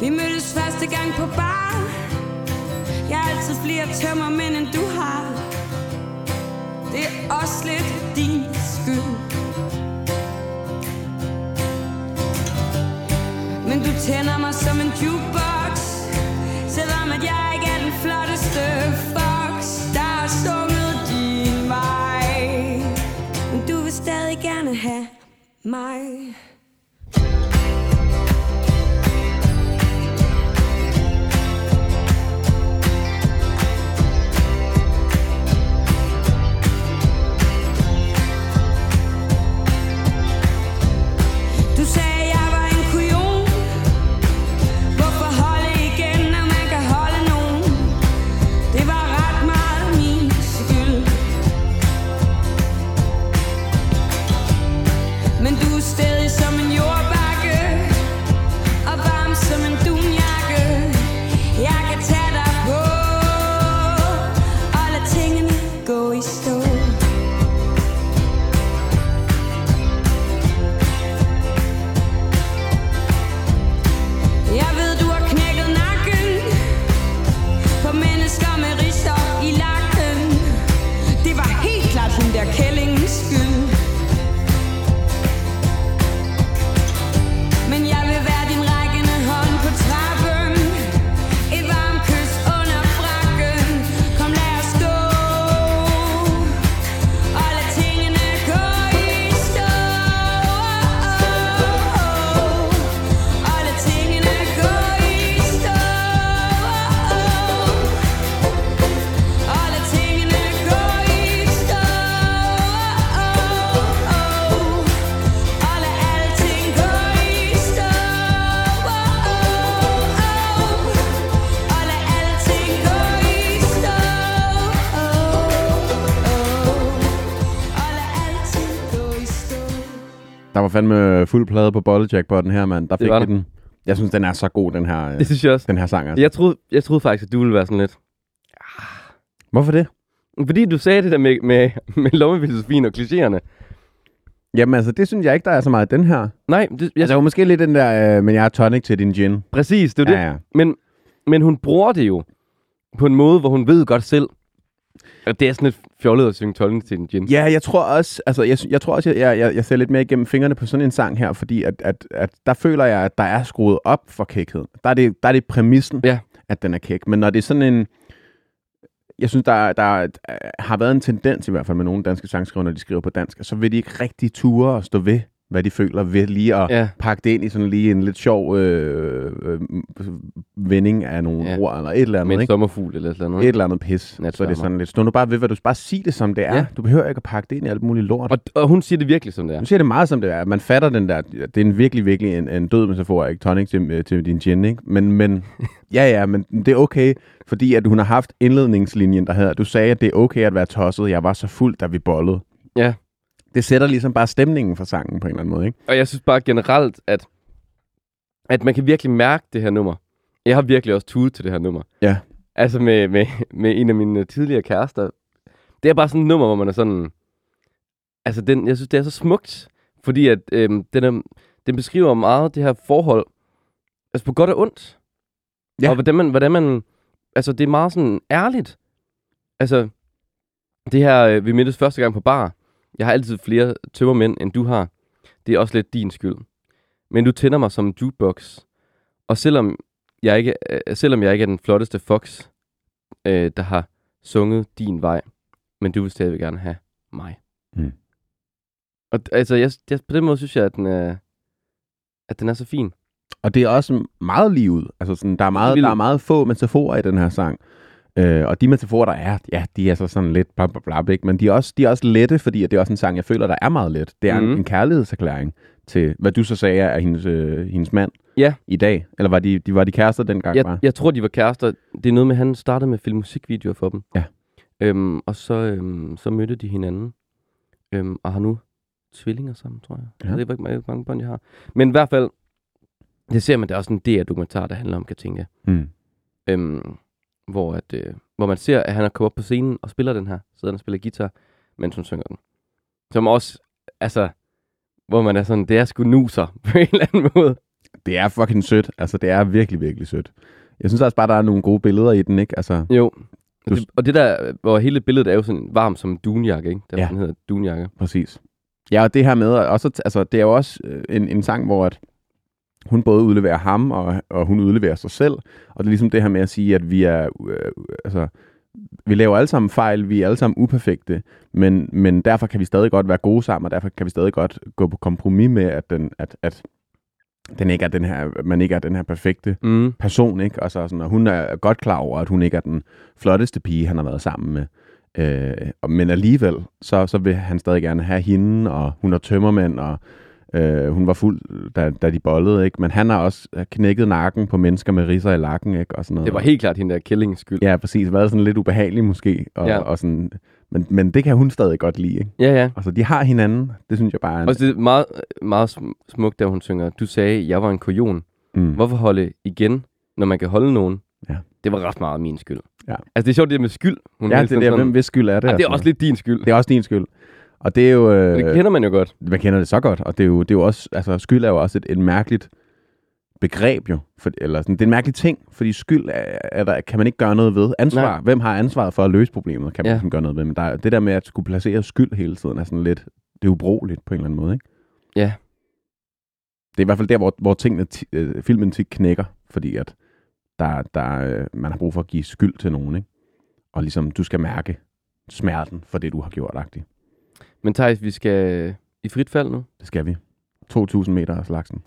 Vi mødtes første gang på bar altid flere tømmermænd, end du har. Det er også lidt din skyld. Men du tænder mig som en jukebox Selvom at jeg ikke er den flotteste fox Der har sunget din vej. Men du vil stadig gerne have mig. Der var fandme fuld plade på bollejackpotten her, mand. Der fik var vi der. den. Jeg synes, den er så god, den her, Det synes jeg også. den her sang. Altså. Jeg troede, jeg troede faktisk, at du ville være sådan lidt... Hvorfor det? Fordi du sagde det der med, med, med lommefilosofien og klichéerne. Jamen altså, det synes jeg ikke, der er så meget den her. Nej, det, jeg, Jeg altså, måske lidt den der, øh, men jeg har tonic til din gin. præcis, det er jo det. Ja, ja. Men, men hun bruger det jo på en måde, hvor hun ved godt selv, at det er sådan lidt fjollet at synge tolken til en gin. Ja, jeg tror også, altså, jeg, jeg tror også, jeg, jeg, jeg ser lidt mere igennem fingrene på sådan en sang her, fordi at, at, at der føler jeg, at der er skruet op for kækheden. Der er det, der er det præmissen, Ja. at den er kæk. Men når det er sådan en... Jeg synes, der, der har været en tendens i hvert fald med nogle danske sangskrivere, når de skriver på dansk, så vil de ikke rigtig ture og stå ved, hvad de føler ved lige at Ja. pakke det ind i sådan lige en lidt sjov øh, øh, vending af nogle Ja. ord, eller et eller andet, Med en sommerfugl eller sådan noget. Et eller andet pis. Så er det sådan lidt, stå nu bare ved, hvad du bare sig det, som det er. Ja. Du behøver ikke at pakke det ind i alt muligt lort. Og, og hun siger det virkelig, som det er. Nu siger det meget som det er. Man fatter den der. Det er en virkelig, virkelig en, en død metafor, ikke? Tonic til, øh, til din gin, ikke? Men, men ja, ja, men det er okay, fordi at hun har haft indledningslinjen, der hedder, du sagde, at det er okay at være tosset. Jeg var så fuld, da vi bollede. Ja. Det sætter ligesom bare stemningen for sangen på en eller anden måde, ikke? Og jeg synes bare generelt, at, at man kan virkelig mærke det her nummer. Jeg har virkelig også tudet til det her nummer. Ja. Altså med, med, med en af mine tidligere kærester. Det er bare sådan et nummer, hvor man er sådan... Altså, den, jeg synes, det er så smukt. Fordi at øhm, den, er, den beskriver meget det her forhold. Altså på godt og ondt. Ja. Og hvordan man, hvordan man... Altså, det er meget sådan ærligt. Altså, det her, øh, vi mødtes første gang på bar. Jeg har altid flere tømmermænd, end du har. Det er også lidt din skyld. Men du tænder mig som en jukebox. Og selvom jeg ikke, øh, selvom jeg ikke er den flotteste fox, øh, der har sunget din vej, men du vil stadig gerne have mig. Mm. Og altså, jeg, jeg, på den måde synes jeg, at den er, at den er så fin. Og det er også meget lige ud. Altså sådan, der, er meget, der er meget få metaforer i den her sang. Øh, og de metaforer, der er, ja, de er så sådan lidt bla bla bla, ikke? men de er, også, de er også lette, fordi det er også en sang, jeg føler, der er meget let. Det er mm. Mhm. en, en kærlighedserklæring til, hvad du så sagde er hendes, øh, hendes mand Ja. i dag. Eller var de, de, var de kærester dengang? Jeg, bare? jeg tror, de var kærester. Det er noget med, at han startede med at filme musikvideoer for dem. Ja. Øhm, og så, øhm, så mødte de hinanden. Øhm, og har nu tvillinger sammen, tror jeg. Ja. Jeg ved ikke, mange børn de har. Men i hvert fald, det ser man, der er også en DR-dokumentar, der handler om Katinka. Mm. Øhm, hvor, at, øh, hvor man ser, at han er kommet op på scenen og spiller den her. Sidder og spiller guitar, mens hun synger den. Som også, altså, hvor man er sådan, det er sgu nuser på en eller anden måde. Det er fucking sødt. Altså, det er virkelig, virkelig sødt. Jeg synes også bare, der er nogle gode billeder i den, ikke? Altså, Jo. Og Du- det, og det der, hvor hele billedet er jo sådan varm som en dunjakke, ikke? Der Ja. hedder dunjakke. Præcis. Ja, og det her med, også, altså, det er jo også øh, en, en sang, hvor at hun både udleverer ham, og, og hun udleverer sig selv. Og det er ligesom det her med at sige, at vi er, øh, altså, vi laver alle sammen fejl, vi er alle sammen uperfekte, men, men derfor kan vi stadig godt være gode sammen, og derfor kan vi stadig godt gå på kompromis med, at, den, at, at den ikke er den her, man ikke er den her perfekte Mm. person, ikke? Altså sådan, og hun er godt klar over, at hun ikke er den flotteste pige, han har været sammen med. Øh, og- men alligevel, så, så vil han stadig gerne have hende, og hun er tømmermænd, og øh, hun var fuld, da, da de bollede, ikke? Men han har også knækket nakken på mennesker med risser i lakken, ikke? Og sådan noget. Det var helt klart hende der Killings skyld. Ja, præcis. Været sådan lidt ubehagelig måske. Og, Ja. og sådan, men, men det kan hun stadig godt lide, ikke? Ja, ja. Altså, de har hinanden. Det synes jeg bare en... Og det er meget, meget sm- smukt, da hun synger, du sagde, jeg var en kujon. Mm. Hvorfor holde igen, når man kan holde nogen? Ja. Det var ret meget min skyld. Ja. Altså, det er sjovt, det der med skyld. Hun Ja, det der, sådan- hvem hvis skyld er det? Ej, det er og også lidt din skyld. Det er også din skyld. Og det er jo... Øh, Det kender man jo godt. man kender det så godt, og det er jo, det er jo også, altså skyld er jo også et, et mærkeligt begreb jo, for, eller sådan, det er en mærkelig ting, fordi skyld er, er der, kan man ikke gøre noget ved. Ansvar, Nej. hvem har ansvaret for at løse problemet, kan man Ja. ligesom gøre noget ved, men der, er- det der med at skulle placere skyld hele tiden er sådan lidt, det er ubrugeligt på en eller anden måde, ikke? Ja. Det er i hvert fald der, hvor, hvor tingene, ti- øh, filmen tit knækker, fordi at der, der, øh, man har brug for at give skyld til nogen, ikke? Og ligesom, du skal mærke smerten for det, du har gjort, agtigt. Men Thijs, vi skal i frit fald nu. Det skal vi. 2.000 meter af slagsen.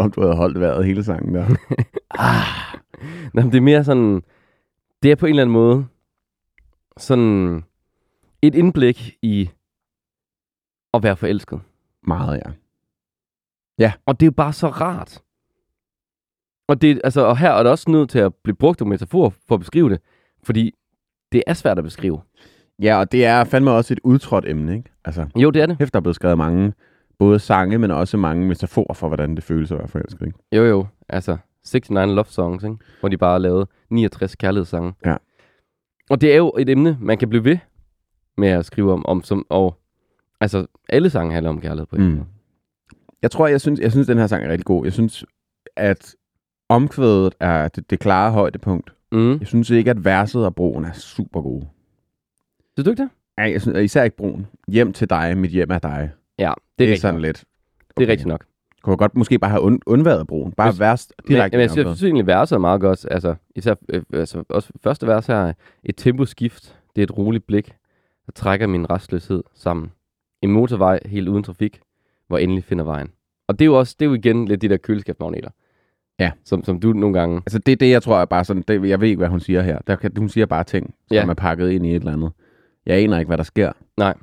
Om, du havde holdt vejret hele sangen der. Nå, men det er mere sådan, det er på en eller anden måde sådan et indblik i at være forelsket. Meget, ja. Og det er jo bare så rart. Og, det, altså, og her er det også nødt til at blive brugt som metafor for at beskrive det, fordi det er svært at beskrive. Ja, og det er fandme også et udtrådt emne, ikke? Altså, Jo, det er det. efter der er blevet skrevet mange, både sange, men også mange metaforer for, hvordan det føles at være forelsket, ikke? Jo, jo. Altså, 69 Love Songs, ikke? hvor de bare lavet 69 kærlighedssange. Ja. Og det er jo et emne, man kan blive ved med at skrive om, om som, og altså, alle sange handler om kærlighed på en Mm. måde. Jeg tror, jeg synes, jeg synes, den her sang er rigtig god. Jeg synes, at omkvædet er det, det klare højdepunkt. Mm. Jeg synes ikke, at verset og broen er super gode. Synes du ikke det? Nej, jeg synes især ikke broen. Hjem til dig, mit hjem er dig. Ja, det er, Det er sådan nok. lidt. Det er rigtigt nok. Kunne jeg godt måske bare have und- undværet broen. Bare Hvis- værst direkte. men jeg synes omkvædet. egentlig, verset er meget godt. Altså, især øh, altså, også første vers her. er Et temposkift. Det er et roligt blik, der trækker min restløshed sammen. En motorvej helt uden trafik, hvor jeg endelig finder vejen. Og det er jo også, det er jo igen lidt de der køleskabsmagneter. Ja. Som, som du nogle gange... Altså det er det, jeg tror er bare sådan, det, jeg ved ikke, hvad hun siger her. Der hun siger bare ting, som Ja. er pakket ind i et eller andet. Jeg aner ikke, hvad der sker. Nej.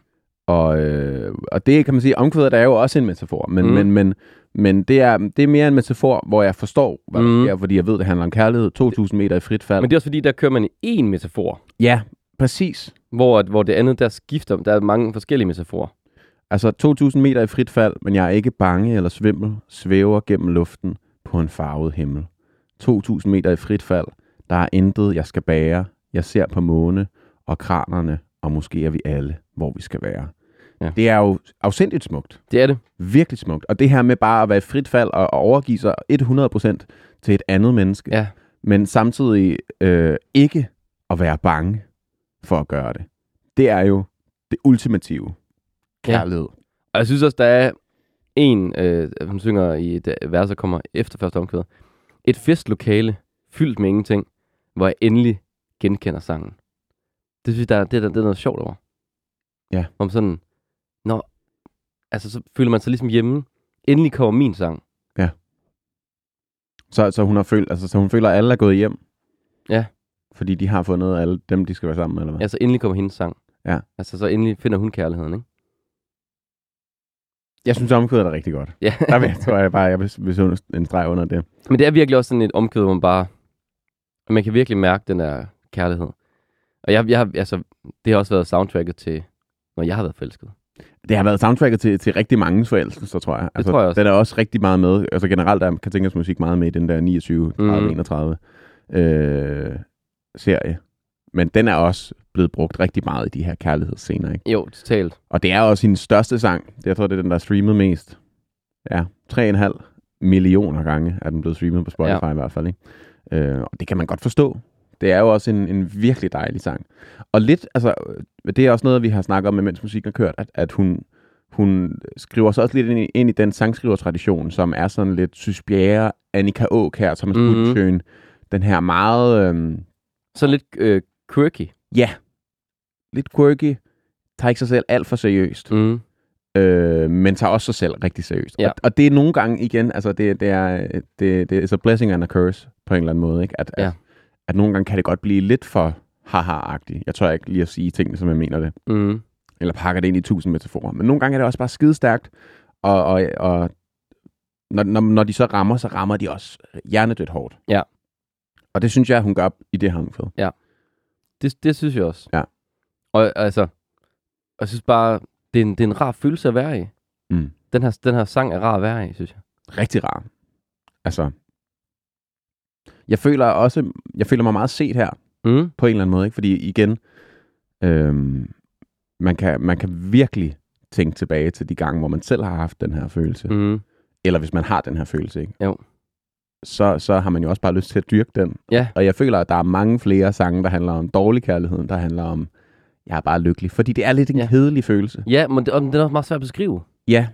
Og, øh, og det kan man sige, omkvædet er jo også en metafor, men, Mm. men, men, men det, er, det er mere en metafor, hvor jeg forstår, hvad der Mm. sker, fordi jeg ved, det handler om kærlighed, 2000 meter i frit fald. Men det er også fordi, der kører man i én metafor. Ja, præcis. Hvor, hvor det andet, der skifter. Der er mange forskellige metaforer. Altså 2000 meter i frit fald, men jeg er ikke bange eller svimmel, svæver gennem luften på en farvet himmel. 2000 meter i frit fald, der er intet, jeg skal bære. Jeg ser på måne og kranerne, og måske er vi alle, hvor vi skal være. Ja. Det er jo afsindigt smukt. Det er det. Virkelig smukt. Og det her med bare at være i frit fald og, og overgive sig 100% til et andet menneske, Ja. men samtidig øh, ikke at være bange for at gøre det. Det er jo det ultimative Ja. kærlighed. Og jeg synes også, der er en, øh, hun synger i et vers, der kommer efter første omkvæd. Et festlokale fyldt med ingenting, hvor jeg endelig genkender sangen. Det synes jeg, der, er- det, er, det er noget sjovt over. Ja. Om sådan, når, altså så føler man sig ligesom hjemme. Endelig kommer min sang. Så, så, hun har følt, altså, så hun føler, at alle er gået hjem? Ja. Fordi de har fundet alle dem, de skal være sammen med, eller hvad? Altså endelig kommer hendes sang. Ja. Altså så endelig finder hun kærligheden, ikke? Jeg synes, omkvædet er rigtig godt. Ja. Der vil, tror jeg bare, jeg vil, sætte en streg under det. Men det er virkelig også sådan et omkvæd, hvor man bare... Man kan virkelig mærke den der kærlighed. Og jeg, jeg, altså, det har også været soundtracket til, når jeg har været forelsket. Det har været soundtracket til, til rigtig mange forelskelser, tror jeg. Altså, tror jeg også. Den er også rigtig meget med. Altså generelt er Katinkas musik meget med i den der 29, 30, Mhm. 31 øh, serie. Men den er også blevet brugt rigtig meget i de her kærlighedsscener, ikke? Jo, totalt. Og det er også hendes største sang. Det, jeg tror, det er den, der er streamet mest. Ja, 3,5 millioner gange er den blevet streamet på Spotify ja. i hvert fald. Ikke? Øh, og det kan man godt forstå. Det er jo også en, en virkelig dejlig sang. Og lidt, altså, øh, det er også noget, vi har snakket om, mens musikken har kørt, at, at hun, hun skriver sig også lidt ind i, ind i den sangskrivertradition, som er sådan lidt Sys Bjerre, Annika Aukær, Thomas Mhm. mm-hmm. den her meget, øhm, Så lidt øh, quirky. ja, lidt quirky, tager ikke sig selv alt for seriøst. Mm. øh, men tager også sig selv rigtig seriøst. Ja. Og, og det er nogle gange igen, altså det, det er det, det er a blessing and a curse på en eller anden måde, ikke? At, Ja. at, at nogle gange kan det godt blive lidt for haha-agtigt. Jeg tror ikke lige at sige tingene, som jeg mener det. Mm. Eller pakker det ind i tusind metaforer. Men nogle gange er det også bare skidestærkt, og, og, og når, når, når de så rammer, så rammer de også hjernedødt hårdt. Ja. Og det synes jeg, hun gør i det her omkvæd. Det, det synes jeg også. Ja. Og altså, jeg synes bare, det er en, det er en rar følelse at være i. Mm. Den her, den her sang er rar at være i, synes jeg. Rigtig rar. Altså, jeg føler også, jeg føler mig meget set her, Mm. på en eller anden måde, ikke? Fordi igen, øhm, man, kan, man kan virkelig tænke tilbage til de gange, hvor man selv har haft den her følelse. Mm. Eller hvis man har den her følelse, ikke? Jo. Så, så har man jo også bare lyst til at dyrke den. Ja. Og jeg føler, at der er mange flere sange, der handler om dårlig kærlighed, der handler om, jeg er bare lykkelig. Fordi det er lidt en Ja. kedelig følelse. Ja, men det, og det er også meget svært at beskrive. Ja,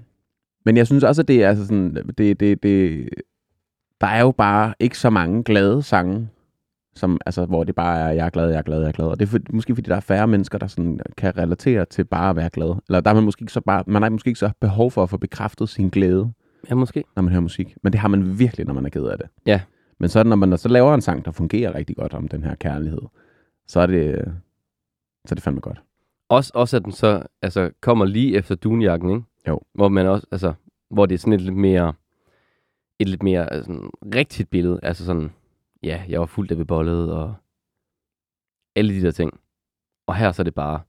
men jeg synes også, at det er altså sådan, det, det, det, der er jo bare ikke så mange glade sange, som, altså, hvor det bare er, jeg er glad, jeg er glad, jeg er glad. Og det er for, måske fordi, der er færre mennesker, der sådan kan relatere til bare at være glad. Eller der er man måske ikke så bare, man har måske ikke så behov for at få bekræftet sin glæde, Ja, måske. når man hører musik. Men det har man virkelig, når man er ked af det. Ja. Men så når man så laver en sang, der fungerer rigtig godt om den her kærlighed, så er det, så er det fandme godt. Også, også at den så altså, kommer lige efter dunjakken, ikke? Jo. Hvor man også, altså, hvor det er sådan lidt mere, et lidt mere altså, rigtigt billede. Altså sådan, ja, jeg var fuldt af bebollet, og alle de der ting. Og her så er det bare,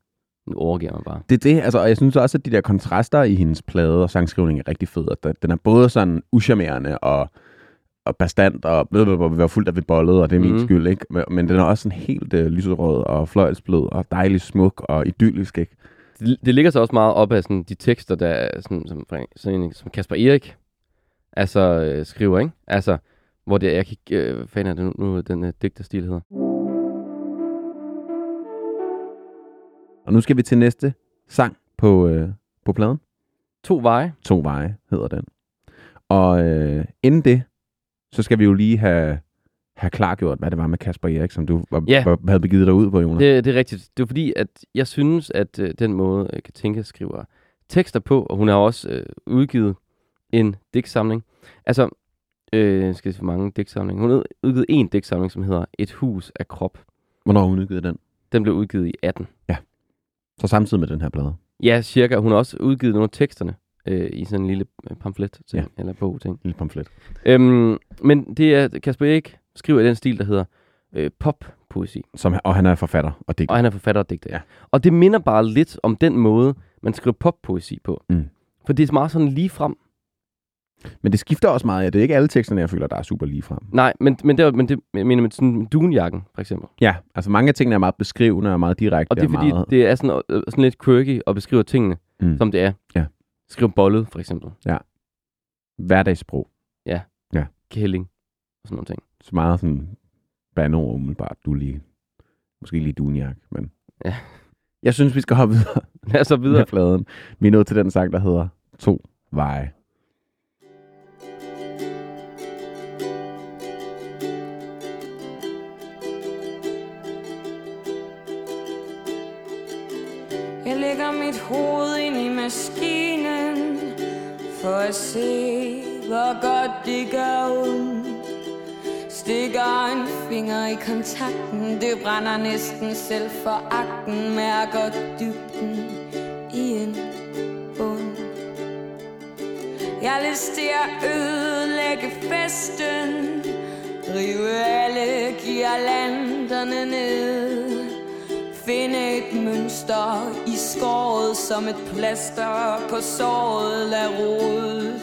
nu overgiver man bare. Det er det, altså, og jeg synes også, at de der kontraster i hendes plade og sangskrivning er rigtig fed. At den er både sådan uschammerende og, og bastant og blablabla, vi var fuldt af ved bollet, og det er min Mhm. skyld, ikke? Men- den er også sådan helt uh, lyserød og fløjlsblød og dejlig smuk og idyllisk, ikke? Det, det ligger så også meget op af sådan, de tekster, der er sådan, som, sådan en, som Kasper Erik altså, øh, skriver, ikke? Altså, hvor det er, jeg kan ikke, øh, fanden er det nu, nu den øh, digterstil hedder. Og nu skal vi til næste sang på, øh, på pladen. To veje. To veje hedder den. Og øh, inden det, så skal vi jo lige have, have klargjort, hvad det var med Kasper Erik, som du var, Ja. var, havde begivet dig ud på, Jonas. Det, det er rigtigt. Det er fordi, at jeg synes, at øh, den måde, øh, Katinka skriver tekster på, og hun har også øh, udgivet en digtsamling. Altså, øh, skal hvor mange digtsamlinger? Hun har udgivet en digtsamling, som hedder Et hus af krop. Hvornår har hun udgivet den? Den blev udgivet i 18. Så samtidig med den her plade. Ja, cirka. Hun har også udgivet nogle af teksterne øh, i sådan en lille øh, pamflet ting, Ja. eller bog ting. Lille pamflet. Øhm, men det er Kasper Erik skriver i den stil, der hedder øh, pop-poesi. Som, og han er forfatter og digter. Og han er forfatter og digter. Ja. Og det minder bare lidt om den måde, man skriver pop-poesi på. Mm. For det er meget sådan lige frem. Men det skifter også meget. Ja. Det er ikke alle teksterne, jeg føler, der er super lige frem. Nej, men, men det, men det mener med sådan dunjakken, for eksempel. Ja, altså mange af tingene er meget beskrivende og meget direkte. Og det er fordi, meget... det er sådan, øh, sådan lidt quirky at beskrive tingene, Mm. som det er. Ja. Skriv bollet, for eksempel. hverdagssprog. Kælling. Og sådan nogle ting. Så meget sådan banord umiddelbart. Du lige, måske lige dunjak, men... Ja. Jeg synes, vi skal hoppe videre Lad os så med videre. fladen. Vi er nået til den sang, der hedder To veje. Mit hoved ind i maskinen For at se, hvor godt det gør ondt. Stikker en finger i kontakten Det brænder næsten selv for akten Mærker dybden i en bund. Jeg har lyst til at ødelægge festen Rive alle girlanderne ned. Finde et mønster i skåret som et plaster på såret Lad rodet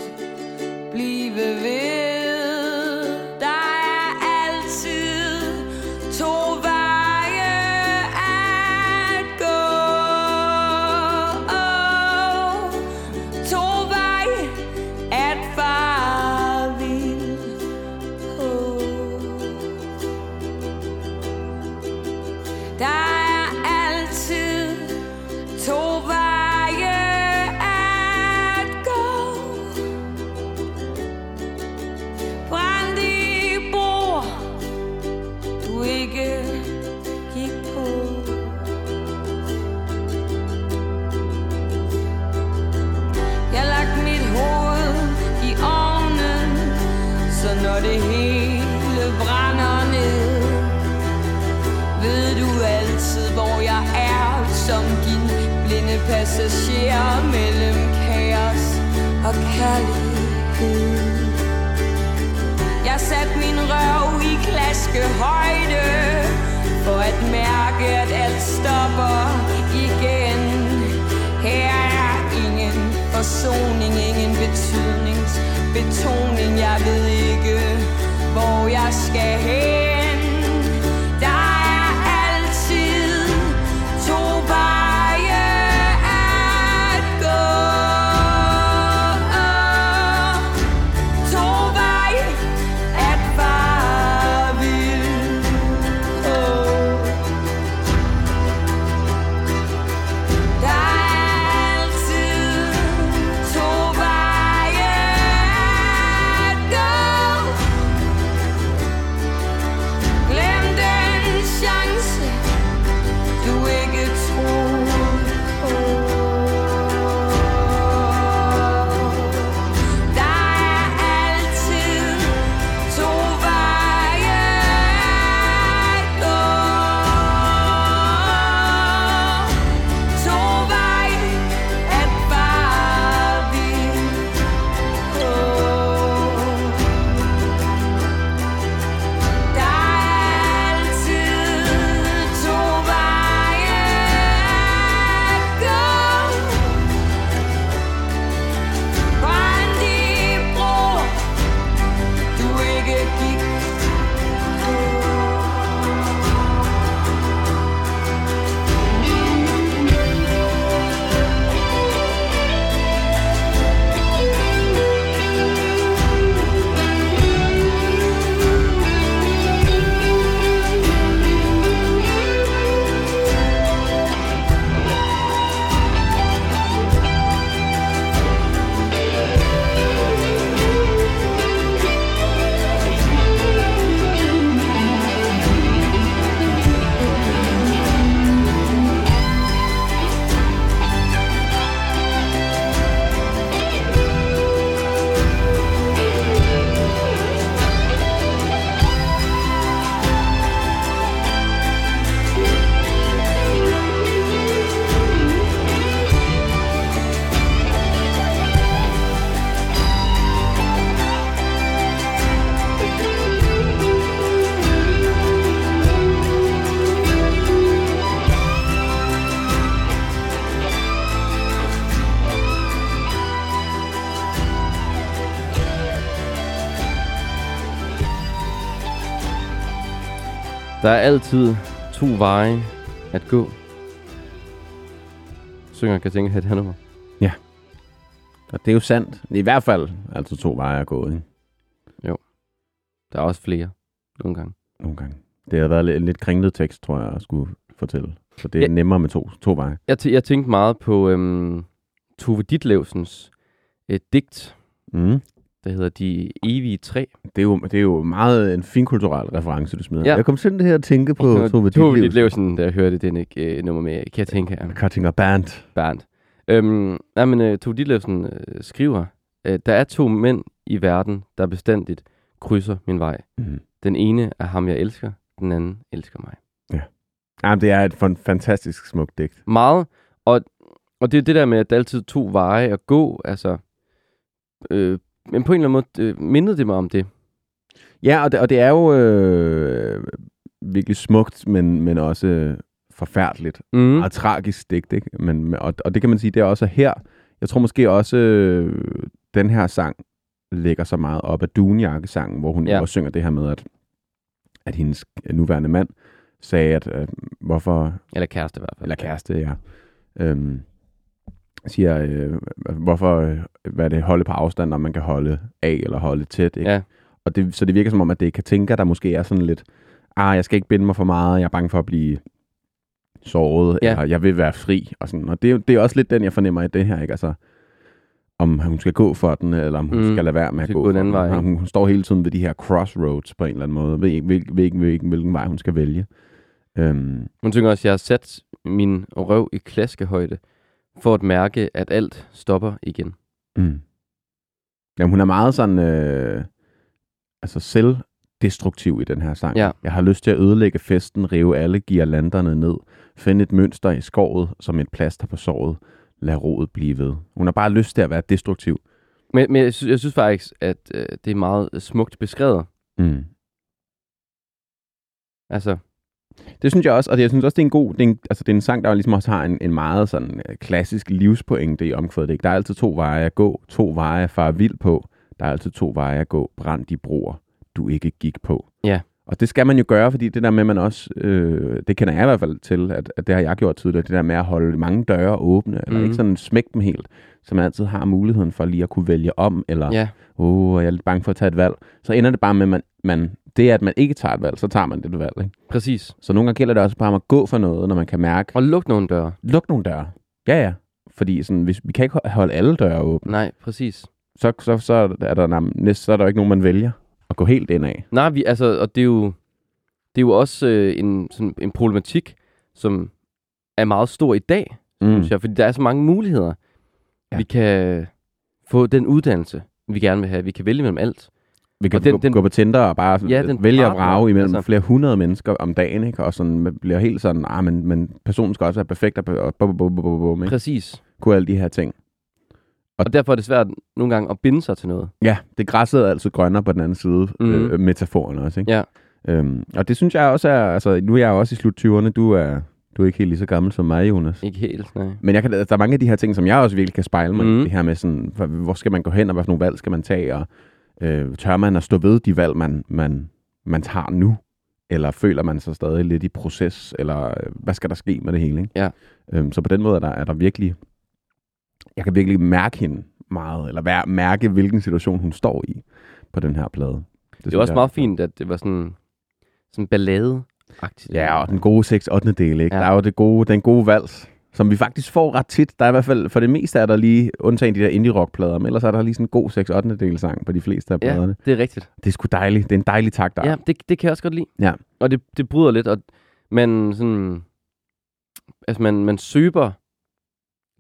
blive ved passagerer mellem kaos og kærlighed. Jeg satte min røv i klaskehøjde For at mærke, at alt stopper igen. Her er ingen forsoning, ingen betydningsbetoning. Jeg ved ikke, hvor jeg skal hen. Altid to veje at gå. Synger kan tænke at det her nummer. Og det er jo sandt. I hvert fald altså to veje at gå, ikke? Der er også flere nogle gange. Nogle gange. Det har været en lidt kringlet tekst, tror jeg, at skulle fortælle. Så det er Ja. nemmere med to, to veje. Jeg, tæ- jeg tænkte meget på øhm, Tove Ditlevsens et digt, Mm. Der hedder De evige træ. Det, er jo, det er jo meget en finkulturel reference, du smider. Ja. Jeg kom simpelthen her at tænke på Tove Tove Ditlevsen. Ditlevsen, da jeg hørte den ikke, øh, nummer med, kan jeg tænke af Cutting Band. Bernd. Øhm, nej, men øh, Tove Ditlevsen øh, skriver, øh, der er to mænd i verden, der bestandigt krydser min vej. Mm. Den ene er ham, jeg elsker. Den anden elsker mig. Jamen, det er et fan- fantastisk smukt digt. Meget. Og, og det er det der med, at der er altid to veje at gå. Altså, øh, men på en eller anden måde øh, mindede det mig om det. Ja, og det, og det er jo øh, virkelig smukt, men, men også forfærdeligt. Mm. Meget tragisk digt, ikke? Men, og, og det kan man sige, det er også her. Jeg tror måske også, øh, den her sang lægger så meget op af Dunjakke-sangen, hvor hun ja. også synger det her med, at, at hendes nuværende mand sagde, at øh, hvorfor Eller kæreste i hvert fald. eller kæreste, ja. Øhm, siger, øh, hvorfor øh, hvad er det, holde på afstand, når man kan holde af eller holde tæt. Ikke? Ja. Og det, så det virker som om, at det kan tænke, der måske er sådan lidt, ah, jeg skal ikke binde mig for meget, jeg er bange for at blive såret, Ja. eller jeg vil være fri. Og, sådan. og det, er det er også lidt den, jeg fornemmer i det her. Ikke? Altså, om hun skal gå for den, eller om hun Mm. skal lade være med at gå, gå anden den. vej? Hun, hun står hele tiden ved de her crossroads på en eller anden måde, ved ikke, hvil, hvil, hvilken, hvilken, hvilken vej hun skal vælge. Øhm, Hun synger også, jeg har sat min røv i klaskehøjde, for at mærke, at alt stopper igen. Mm. Jamen, hun er meget sådan, øh, altså selvdestruktiv i den her sang. Ja. Jeg har lyst til at ødelægge festen, rive alle girlanderne ned, finde et mønster i skovet som et plaster på såret, lad rodet blive ved. Hun har bare lyst til at være destruktiv. Men, men jeg, synes, jeg synes faktisk, at øh, det er meget smukt beskrevet. Mm. Altså, Det synes jeg også, og det, jeg synes også, det er en god, det er en, altså det er en sang, der ligesom også har en, en meget sådan øh, klassisk livspointe i omkvædet. Ikke? Der er altid to veje at gå, to veje at fare vild på, der er altid to veje at gå, brænd de broer, du ikke gik på. Ja. Og det skal man jo gøre, fordi det der med, at man også, øh, det kender jeg i hvert fald til, at, at det har jeg gjort tidligere, det der med at holde mange døre åbne, eller Mhm. ikke sådan smække dem helt, så man altid har muligheden for lige at kunne vælge om, eller åh, oh, jeg er lidt bange for at tage et valg. Så ender det bare med, at man, man, det er, at man ikke tager et valg, så tager man det et valg. Ikke? præcis. Så nogle gange gælder det også bare om at gå for noget, når man kan mærke, Og luk nogle døre. luk nogle døre. Ja, ja. Fordi sådan, hvis, vi kan ikke holde alle døre åbne. Nej, præcis. Så, så, så, er der, næste, så er der ikke nogen, man vælger at gå helt ind af. Nej, vi, altså, og det er jo, det er jo også øh, en, sådan, en problematik, som er meget stor i dag, Mm. synes jeg, fordi der er så mange muligheder. Ja. Vi kan få den uddannelse, vi gerne vil have. Vi kan vælge mellem alt. Vi kan Og den- gå, den- gå på Tinder og bare Ja, den vælge at vrage imellem altså. altså. flere hundrede mennesker om dagen, ikke? og sådan, man bliver helt sådan, ah, men, men personen skal også være perfekt, og, og bum, bum, bum, bum, bum? Præcis. kunne alle de her ting. Og derfor er det svært nogle gange at binde sig til noget. Ja, det græsset er altid grønnere på den anden side, mm. Øh, metaforen også, ikke? Ja. Øhm, og det synes jeg også er, altså nu er jeg også i slut 20'erne, du er, du er ikke helt lige så gammel som mig, Jonas. Ikke helt, nej. Men jeg kan, der er mange af de her ting, som jeg også virkelig kan spejle mig mm. i. Mhm. Det her med sådan, hvor, hvor skal man gå hen, og hvad for nogle valg skal man tage, og øh, tør man at stå ved de valg, man, man, man tager nu? Eller føler man sig stadig lidt i proces, eller øh, hvad skal der ske med det hele? Ikke? Ja. Øhm, så på den måde er der, er der virkelig, jeg kan virkelig mærke hende meget, eller mærke, hvilken situation hun står i på den her plade. Det, Det er synes også jeg- meget fint, at det var sådan, sådan ballade -agtigt. Ja, og den gode 6 8. del, ikke? Ja. Der er jo det gode, den gode vals, som vi faktisk får ret tit. Der er i hvert fald, for det meste er der lige, undtagen de der indie-rock-plader, men ellers er der lige sådan en god 6 8. del sang på de fleste af ja, pladerne. det er rigtigt. Det er sgu dejligt. Det er en dejlig takt, der. Ja, det, det kan jeg også godt lide. Ja. Og det, det bryder lidt, og man sådan... Altså, man, man søber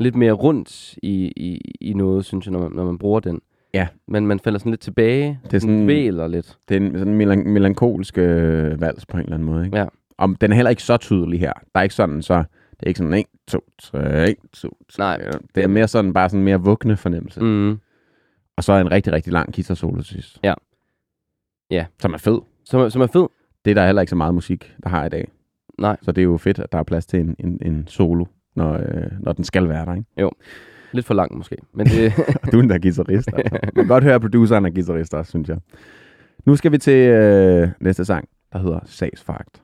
lidt mere rundt i, i, i noget, synes jeg, når man, når man bruger den. Ja. Men man falder sådan lidt tilbage. Det er sådan- Væler lidt. Det er en sådan melan- melankolsk øh, vals på en eller anden måde, ikke? Ja. Om, den er heller ikke så tydelig her. Der er ikke sådan, så... Det er ikke sådan 1, 2, 3, 1, 2, 3. Nej. Det er mere sådan, bare sådan mere vugne fornemmelse. Mm. Og så en rigtig, rigtig lang guitar solo til sidst. Ja. Ja. Som er fed. Som, er- som er fed. Det er der heller ikke så meget musik, der har i dag. Nej. Så det er jo fedt, at der er plads til en, en, en solo, når, øh, når den skal være der, ikke? Lidt for lang måske. Men det, Du er den der guitarist. Altså. Man kan godt høre, at produceren er guitarist også, synes jeg. Nu skal vi til øh, næste sang, der hedder Sagsfagt.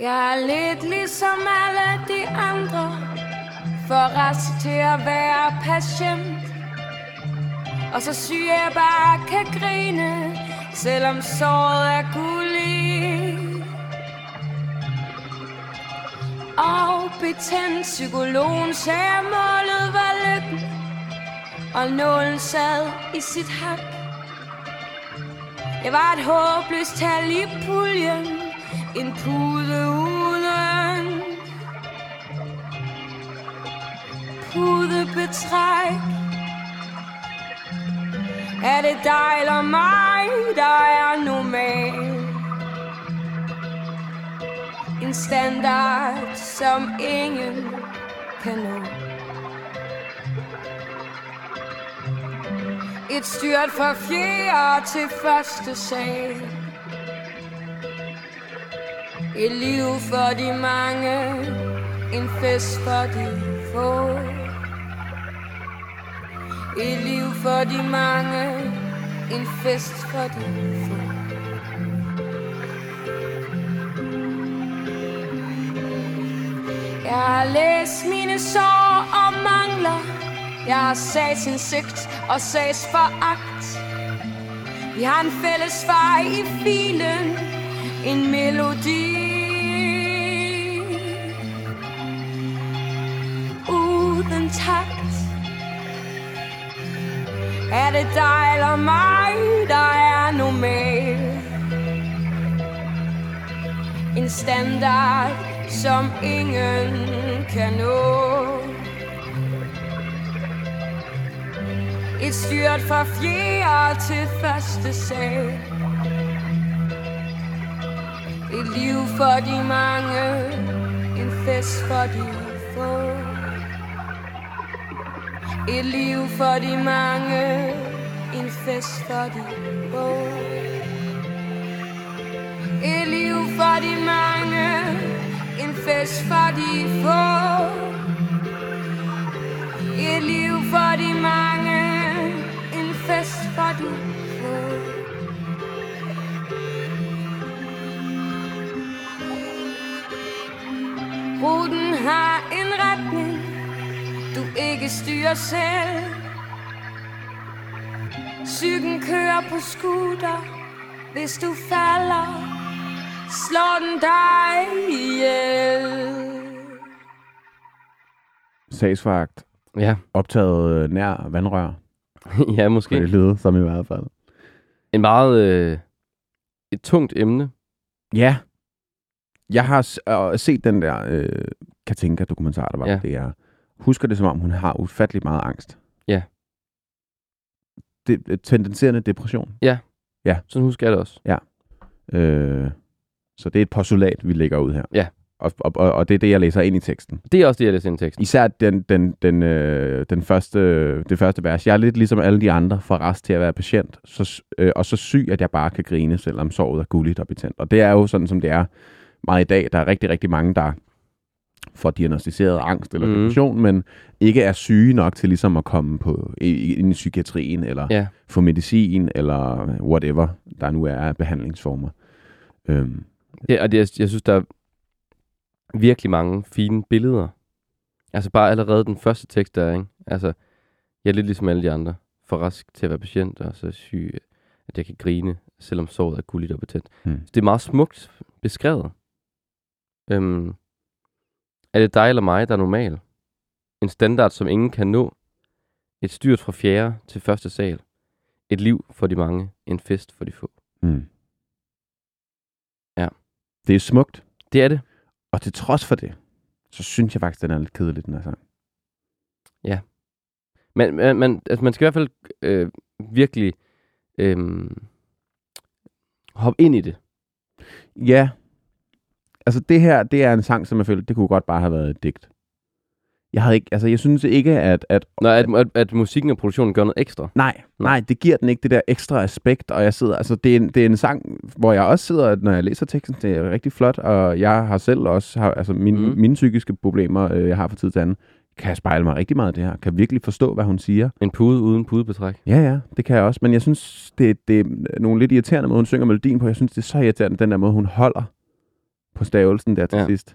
Jeg er lidt ligesom alle de andre For rask til at være patient. Og så syg jeg bare kan grine Selvom såret er gullig Og betændt psykologen sagde målet var lykken Og nålen sad i sit hak. Jeg var et håbløst tal i puljen en pude uden. Pudebetræk Er det dig eller mig, der er normal? En standard, som ingen kan nå. Et styrt fra fjerde til første sal. Et liv for de mange En fest for de få. Et liv for de mange En fest for de få. Jeg har læst mine sår og mangler. Jeg har sagsindsigt og sagsforagt. Vi har en fælles vej i filen. En melodi. Uden takt. Er det dig eller mig, der er normal En standard, som ingen kan nå. Et styrt fra fjerde til første sal. Et liv for de mange En fest for de Et liv for de mange, en fest for de få. Et liv for de mange, en fest for de få. Et liv for de ikke styrer selv. Cyklen kører på scooter, hvis du falder, slår den dig ihjel. Sagsfagt. Ja, Optaget øh, nær vandrør. ja måske. det lyde, som i hvert fald. En meget... Øh, et tungt emne. Ja. Jeg har s- øh, set den der øh, Katinka-dokumentar, der var ja. det er. Husker det, som om hun har ufattelig meget angst. Ja. Det, øh, tendenserende depression. Sådan husker jeg det også. Øh, så det er et postulat, vi lægger ud her. Ja. Og, og, og, det er det, jeg læser ind i teksten. Det er også det, jeg læser ind i teksten. Især den, den, den, øh, den første, det første vers. Jeg er lidt ligesom alle de andre fra rest til at være patient, så, øh, og så syg, at jeg bare kan grine, selvom såret er gulligt og betændt. Og det er jo sådan, som det er meget i dag. Der er rigtig, rigtig mange, der får diagnostiseret angst eller Mhm. depression, men ikke er syge nok til ligesom at komme på i- i- psykiatrien, eller Ja. få medicin, eller whatever, der nu er af behandlingsformer. Øhm, Det, og det, jeg, jeg synes, der er virkelig mange fine billeder. Altså bare allerede den første tekst der, ikke? Altså, jeg er lidt ligesom alle de andre. For rask til at være patient, og så syg, at jeg kan grine, selvom såret er gulligt og betændt. Hmm. Det er meget smukt beskrevet. Øhm, er det dig eller mig, der er normal? En standard, som ingen kan nå. Et styrt fra fjerde til første sal. Et liv for de mange. En fest for de få. mm. Ja. Det er smukt, Det er det. og til trods for det, så synes jeg faktisk, den er lidt kedelig, den her sang. Man, man, man, altså man skal i hvert fald øh, virkelig øh, hoppe ind i det. Ja. Altså det her, det er en sang, som jeg føler, det kunne godt bare have været et digt. Jeg havde ikke, altså jeg synes ikke, at, at Nå, at, at, at musikken og produktionen gør noget ekstra. nej, nej, det giver den ikke det der ekstra aspekt, og jeg sidder, altså det er en, det er en sang, hvor jeg også sidder, når jeg læser teksten, det er rigtig flot, og jeg har selv også, har, altså mine, Mhm. mm. mine psykiske problemer, øh, jeg har for tid til anden, kan jeg spejle mig rigtig meget i det her, kan virkelig forstå, hvad hun siger. En pude uden pudebetræk. Ja, ja, det kan jeg også. Men jeg synes, det, det er nogle lidt irriterende måde, hun synger melodien på. Jeg synes, det er så irriterende, den der måde, hun holder på stavelsen der til Ja. ja. sidst.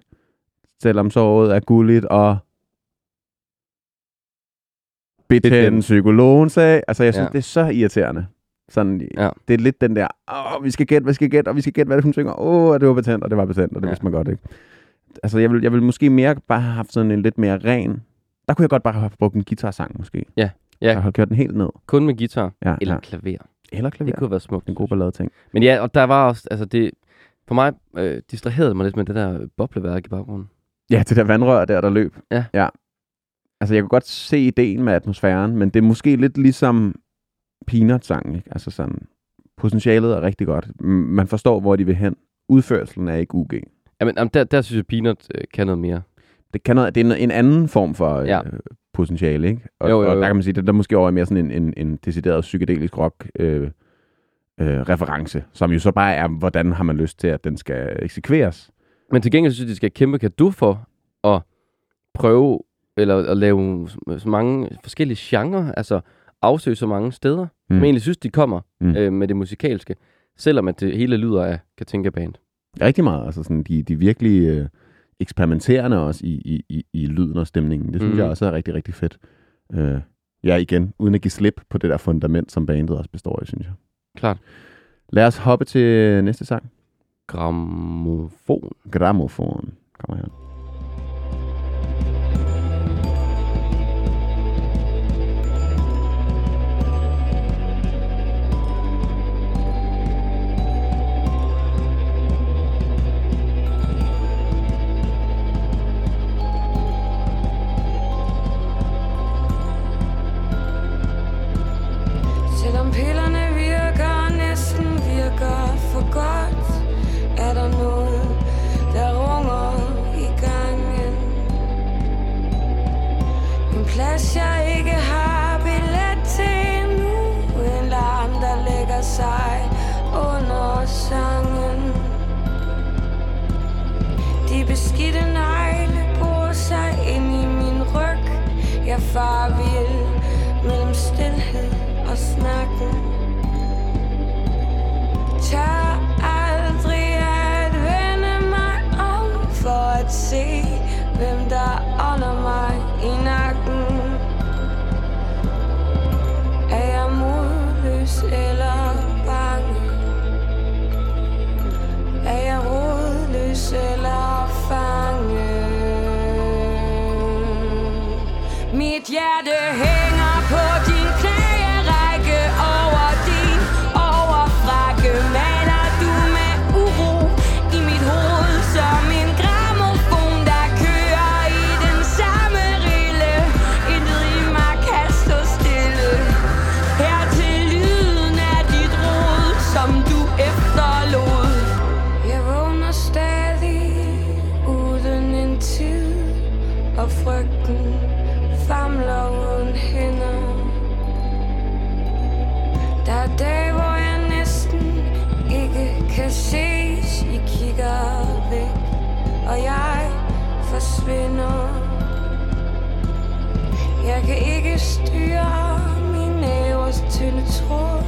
Selvom såret er gulligt og Betændt. psykologen sagde. Altså, jeg synes, Ja. ja. det er så irriterende. Sådan, Ja. Det er lidt den der, åh, vi skal gætte, vi skal gætte, og vi skal gætte, hvad det hun synger. Åh, det var betændt, og det var betændt, og det Ja. ja. vidste man godt, ikke? Altså, jeg vil, jeg vil måske mere bare have haft sådan en lidt mere ren... Der kunne jeg godt bare have brugt en guitarsang, måske. Ja. Jeg har kørt den helt ned. Kun med guitar Ja, eller ja. klaver. Eller klaver. Det kunne være smukt. En god ballade ting. Men ja, og der var også, altså det, for mig øh, distraherede mig lidt med det der bobleværk i baggrunden. Ja, det der vandrør der, der løb. Ja. ja. Altså, jeg kan godt se ideen med atmosfæren, men det er måske lidt ligesom Peanut-sangen, ikke? Altså sådan, potentialet er rigtig godt. Man forstår, hvor de vil hen. Udførelsen er ikke UG. Jamen, jamen der, der synes jeg, Peanut øh, kan noget mere. Det, kan noget, det er en, en anden form for Ja. øh, potentiale, ikke? Og, Jo, jo, og jo. der kan man sige, det der måske over er mere sådan en, en, en decideret psykedelisk rock øh, øh, reference, som jo så bare er, hvordan har man lyst til, at den skal eksekveres. Men til gengæld synes jeg, de skal kæmpe kado for at prøve, eller at lave så mange forskellige genrer, altså afsøge så mange steder, mm. jeg egentlig synes, de kommer Mm. øh, med det musikalske, selvom at det hele lyder af Katinka Band. Rigtig meget. Altså sådan, de, de virkelig øh, eksperimenterende også i, i, i, i lyden og stemningen. Det synes mm. jeg også er rigtig, rigtig fedt. Øh, ja, igen, uden at give slip på det der fundament, som bandet også består af, synes jeg. Klart. Lad os hoppe til næste sang. Gramofon. Gramofon. Kommer her. Plads jeg ikke har billet til nu En larm, der lægger sig under sangen. De beskidte negle bor sig ind i min ryg. Jeg far vild mellem stillhed og snakken. Tør aldrig at vende mig om For at se, eller bange? Er jeg rodløs? Mit hjerte kan ses I kigger væk, og jeg forsvinder. Jeg kan ikke styre min nævers tynde tråd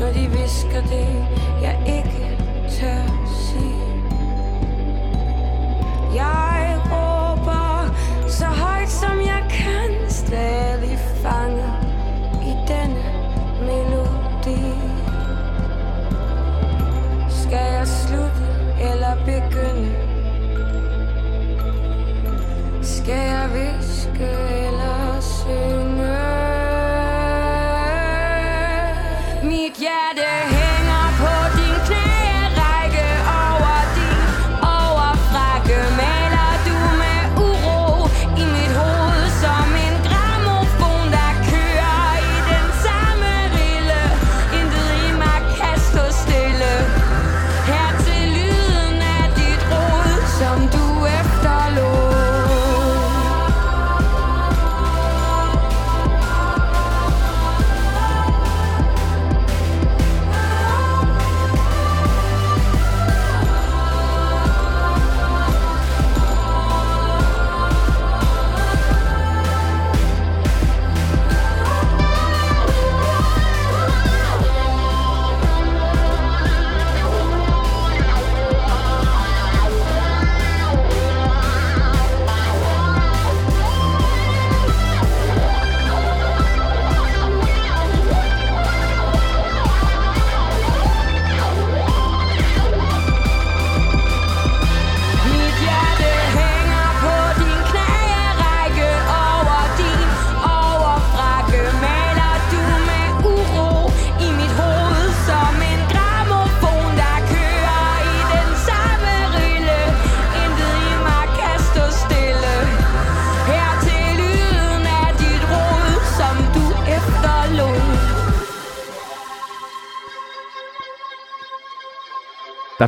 Når de visker det, jeg ikke tør sige. Jeg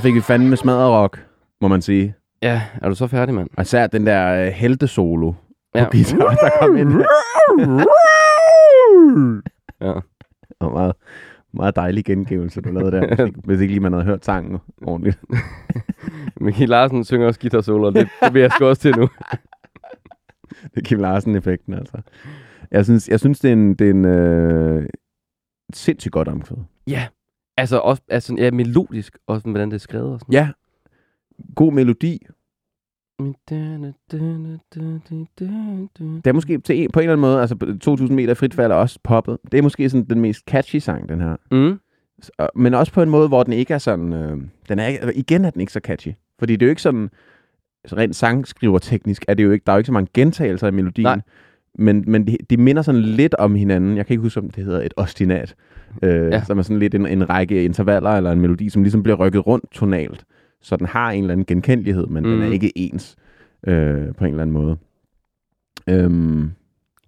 fik vi fandme smadret rock, må man sige. Ja, er du så færdig, mand? Og især den der øh, heltesolo på Ja. guitar, der kom ind. Ja. Og meget, meget dejlig gengivelse, du lavede der, hvis ikke, hvis ikke lige man havde hørt sangen ordentligt. Michael Larsen synger også guitar solo, og det, det vil jeg sgu også til nu. Det er Kim Larsen-effekten, altså. Jeg synes, jeg synes det er en, det er en øh, sindssygt godt omkvæd. Ja, altså også altså, ja, melodisk, og sådan, hvordan det er skrevet og sådan. Ja. God melodi. Det er måske til en, på en eller anden måde, altså 2000 meter frit fald er også poppet. Det er måske sådan den mest catchy sang, den her. Mm. Men også på en måde, hvor den ikke er sådan... Øh, den er ikke, igen er den ikke så catchy. Fordi det er jo ikke sådan... så Rent sangskriver teknisk er det jo ikke... Der er jo ikke så mange gentagelser i melodien. Nej. Men, men de, de minder sådan lidt om hinanden. Jeg kan ikke huske, om det hedder et ostinat. Øh, Ja. Som er sådan lidt en, en række intervaller eller en melodi, som ligesom bliver rykket rundt tonalt. Så den har en eller anden genkendelighed, men mm. den er Mm. ikke ens øh, på en eller anden måde. Øhm,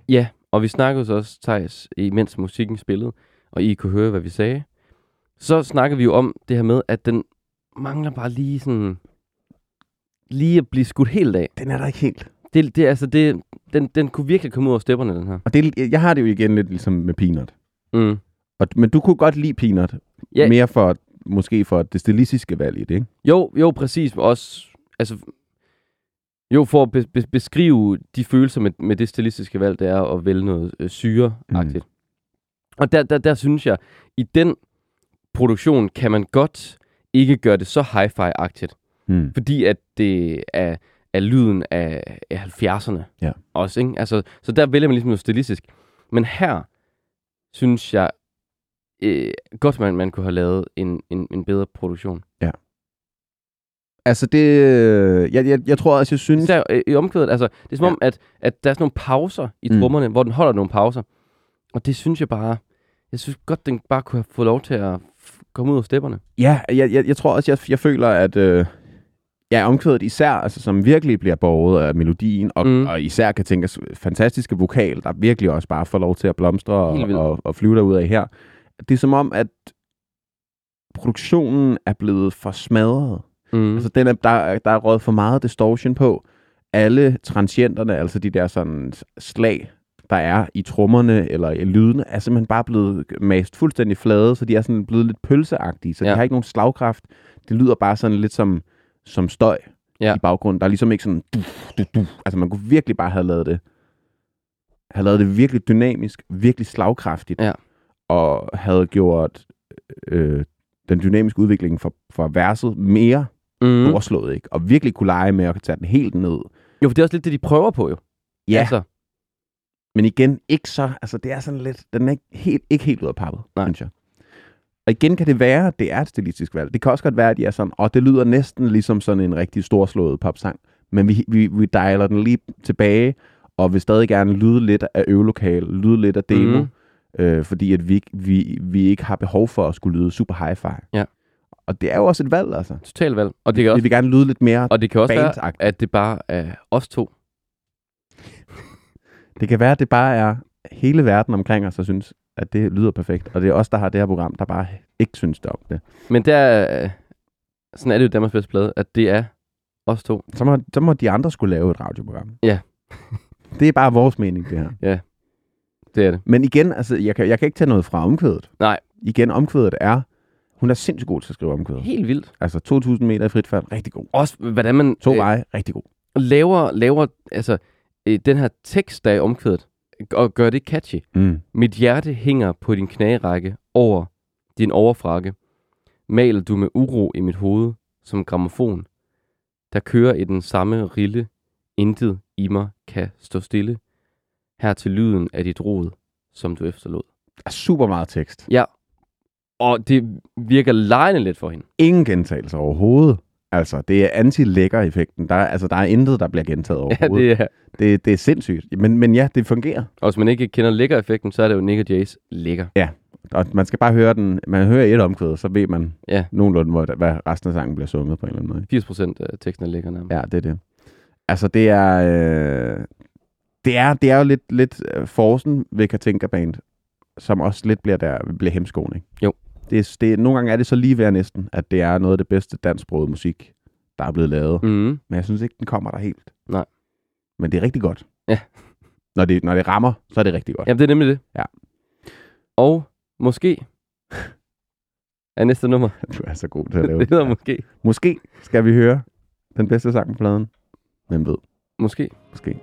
Ja, og vi snakkede så også, Thijs, imens musikken spillede, og I kunne høre, hvad vi sagde. Så snakkede vi jo om det her med, at den mangler bare lige sådan... Lige at blive skudt helt af. den er der ikke helt. Det, det, altså, det, den, den kunne virkelig komme ud af stepperne, den her. Og det, jeg har det jo igen lidt ligesom med Peanut. Mm. Og, men du kunne godt lide Peanut. Ja. Mere for, måske for det stilistiske valg i det, ikke? Jo, jo, præcis. Også, altså, jo, for at be, be, beskrive de følelser med, med det stilistiske valg, det er at vælge noget øh, syreagtigt. Mm. Og der, der, der synes jeg, i den produktion kan man godt ikke gøre det så hi-fi-agtigt. Hmm. Fordi at det er, er lyden af, af 70'erne Ja. også. Ikke? Altså, så der vælger man ligesom noget stilistisk. Men her synes jeg øh, godt, man, man kunne have lavet en, en, en bedre produktion. Altså, det... øh, Jeg, jeg, jeg tror også, jeg synes... Især øh, i omkvædet, altså, det er som Ja. ja. om, at, at der er sådan nogle pauser i Mm. trommerne, hvor den holder nogle pauser. Og det synes jeg bare, jeg synes godt, den bare kunne have fået lov til at komme ud af stepperne. Ja, jeg, jeg, jeg tror også, jeg, jeg føler, at øh, ja, omkvædet især, altså, som virkelig bliver borget af melodien, og, mm. Og især kan tænkes fantastiske vokal, der virkelig også bare får lov til at blomstre og, og, og flyve derud af her. Det er som om, at produktionen er blevet for smadret. Mm. Altså, den er, der, er- der er råd for meget distortion på. Alle transienterne, altså de der sådan slag, der er i trommerne eller i lydene, er simpelthen bare blevet mast fuldstændig flade, så de er sådan blevet lidt pølseagtige, så. Ja. de har ikke nogen slagkraft. Det lyder bare sådan lidt som, som støj Ja. i baggrunden. Der er ligesom ikke sådan... Du, du, du. Altså, man kunne virkelig bare have lavet det have lavet det virkelig dynamisk, virkelig slagkraftigt, Ja. og havde gjort øh, den dynamiske udvikling for, for verset mere Mm. storslået, ikke? Og virkelig kunne lege med at tage den helt ned. Jo, for det er også lidt det, de prøver på, jo. Ja, Altså, men igen, ikke så, altså det er sådan lidt, den er ikke helt, ikke helt ud af pappet, Nej. synes jeg. Og igen kan det være, at det er et stilistisk valg. Det kan også godt være, at de er sådan, og det lyder næsten ligesom sådan en rigtig storslået popsang, men vi, vi, vi dialer den lige tilbage, og vil stadig gerne lyde lidt af øvelokal, lyde lidt af demo, Mhm. øh, fordi at vi, vi, vi ikke har behov for at skulle lyde super hi-fi. Ja. Og det er jo også et valg, altså. totalt valg. Og det kan Vi også, vil gerne lyde lidt mere og det kan også være, at det bare er os to. Det kan være, at det bare er hele verden omkring os, der synes, at det lyder perfekt. Og det er os, der har det her program, der bare ikke synes det om det. Men der er, sådan er det jo Danmarks bedste plade, at det er os to. Så må, så må de andre skulle lave et radioprogram. Ja. det er bare vores mening, det her. Det er det. Men igen, altså, jeg kan, jeg kan ikke tage noget fra omkvædet. Nej. Igen, omkvædet er, hun er sindssygt god til at skrive omkvædet. Helt vildt. Altså 2000 meter i frit fald, rigtig god. Også, hvordan man To øh, veje, rigtig god. laver, laver altså, øh, den her tekst, der er i omkvædet, og gør det catchy. Mm. Mit hjerte hænger på din knagerække over din overfrakke. Maler du med uro i mit hoved som gramofon, der kører i den samme rille. Intet i mig kan stå stille. Her til lyden af dit rod, som du efterlod. Der er super meget tekst. Ja, og det virker lejende lidt for hende. Ingen gentagelser overhovedet. Altså, det er anti-lækker-effekten. Der, er- altså, der er intet, der bliver gentaget Ja, overhovedet. det er, det, det er sindssygt. Men, men ja, det fungerer. og hvis man ikke kender lækker-effekten, så er det jo Nick og Jays lækker. Og man skal bare høre den. Man hører et omkvæd, så ved man Ja. nogenlunde, hvor, hvad resten af sangen bliver sunget på en eller anden måde. 80 procent af teksten er lækker nærmest. Ja, det er det. Altså, det er... Øh, det er, det er jo lidt, lidt øh, forsen ved Katinka Band, som også lidt bliver, der, bliver hemskoen, ikke? Jo. Det, det, nogle gange er det så lige ved næsten, at det er noget af det bedste dansksproget musik, der er blevet lavet. Mm. Men jeg synes ikke, den kommer der helt. Nej. Men det er rigtig godt. Ja. Når det, når det rammer, så er det rigtig godt. Jamen, det er nemlig det. Ja. Og måske er næste nummer. Du er så god til at lave det hedder måske. Måske skal vi høre den bedste sang på pladen. Hvem ved? Måske. Måske.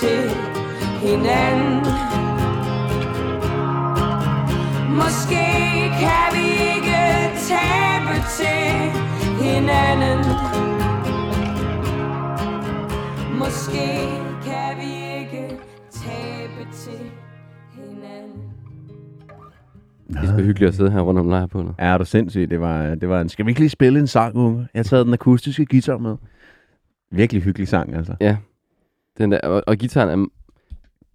Til hinanden Måske kan vi ikke tabe til hinanden Måske kan vi ikke tabe til hinanden Det er sgu hyggeligt at sidde her rundt om lejrbålet. Er du sindssygt? Det var, det var en... Skal vi ikke lige spille en sang, unge? Jeg har taget den akustiske guitar med. Virkelig hyggelig sang, altså. Den der, og, og gitaren er...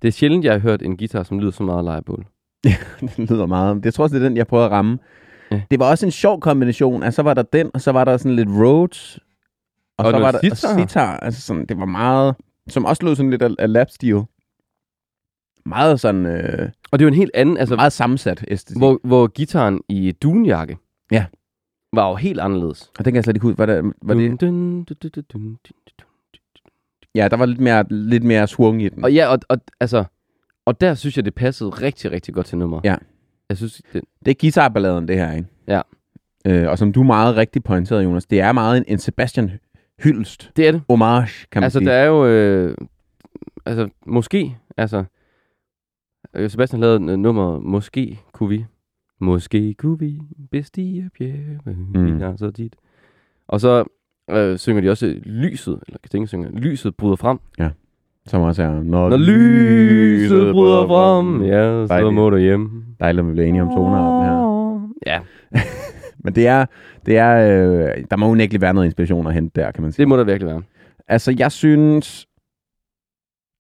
Det er sjældent, jeg har hørt en guitar, som lyder så meget lejrbål. den lyder meget. Det tror også, det er den, jeg prøvede at ramme. Ja. Det var også en sjov kombination. Altså, så var der den, og så var der sådan lidt Rhodes. Og, Og så var der sitar. og sitar. Altså sådan, det var meget... Som også lød sådan lidt af, af lap-stil. Meget sådan... Øh, Og det jo en helt anden, altså, meget sammensat æstetik. hvor, hvor gitaren i dunjakke Ja. var jo helt anderledes. Og den kan jeg slet ikke ud. Var, der, var det... Dun, dun, dun, dun, dun, dun, dun. Ja, der var lidt mere, lidt mere swung i den. Og ja, og, og, altså, og der synes jeg, det passede rigtig, rigtig godt til nummeret. Ja. Jeg synes, det, Det er guitarballaden, det her, ikke? Ja. Øh, og som du meget rigtigt pointerede, Jonas, det er meget en, en Sebastian hyldest. det er det. Homage, kan man Altså, sige. der er jo, øh, altså, måske, altså, øh, Sebastian lavede nummeret, måske kunne vi, måske kunne vi bestige bjerge, mm. vi har så dit. Og så øh, synger de også lyset, eller Katinka synger, lyset bryder frem. Som også er, når, Når lyset bryder frem, ja, så Dejligt. må du hjem. Dejligt, at vi bliver enige om tonearten her. Ja, Men det er, det er øh, der må unægteligt være noget inspiration at hente der, kan man sige. det må der virkelig være. Altså, jeg synes,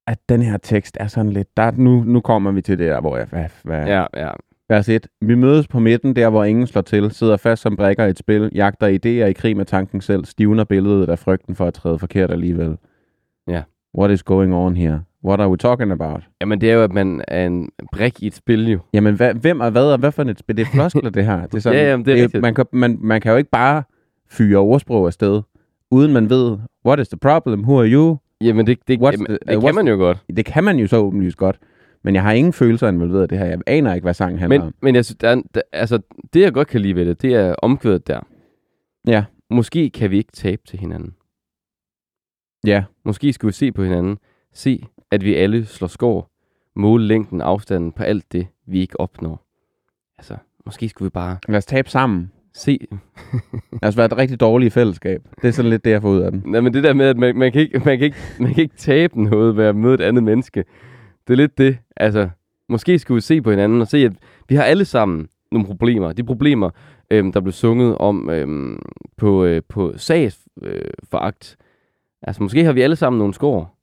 at den her tekst er sådan lidt... Der, nu, nu kommer vi til det der, hvor jeg... Hvad, hvad, Ja, ja. Vers 1. Vi mødes på midten, der hvor ingen slår til, sidder fast som brækker i et spil, jagter idéer i krig med tanken selv, stivner billedet af frygten for at træde forkert alligevel. Ja. What is going on here? What are we talking about? Jamen, det er jo, at man er en brik i et spil, jo. Jamen, hvad, hvem er hvad, og hvad for et spil? Det er floskler, det her. Det er sådan, Ja, jamen, det er rigtigt. man, kan, man, man kan jo ikke bare fyre ordsprog afsted, uden man ved, what is the problem? Who are you? Jamen, det, det, jamen, the- det uh, kan man jo godt. Det kan man jo så åbenlyst godt. Men jeg har ingen følelser involveret i det her. Jeg aner ikke, hvad sangen handler Men, om. men jeg synes, der, er- der, altså, det jeg godt kan lide ved det, det er omkvædet der. Ja. Måske kan vi ikke tabe til hinanden. Ja, Måske skal vi se på hinanden. Se, at vi alle slår skår. Måle længden afstanden på alt det, vi ikke opnår. Altså, måske skulle vi bare lad os tabe sammen. se... Lad os være et rigtig dårligt fællesskab. Det er sådan lidt det, jeg får ud af den. Nej, men det der med, at man, man, kan ikke, man, kan ikke, man kan ikke tabe noget ved at møde et andet menneske. Det er lidt det. Altså, måske skulle vi se på hinanden og se, at vi har alle sammen nogle problemer. De problemer, øhm, der blev sunget om øhm, på, øh, på sagsforagt. Øh, altså, måske har vi alle sammen nogle skår.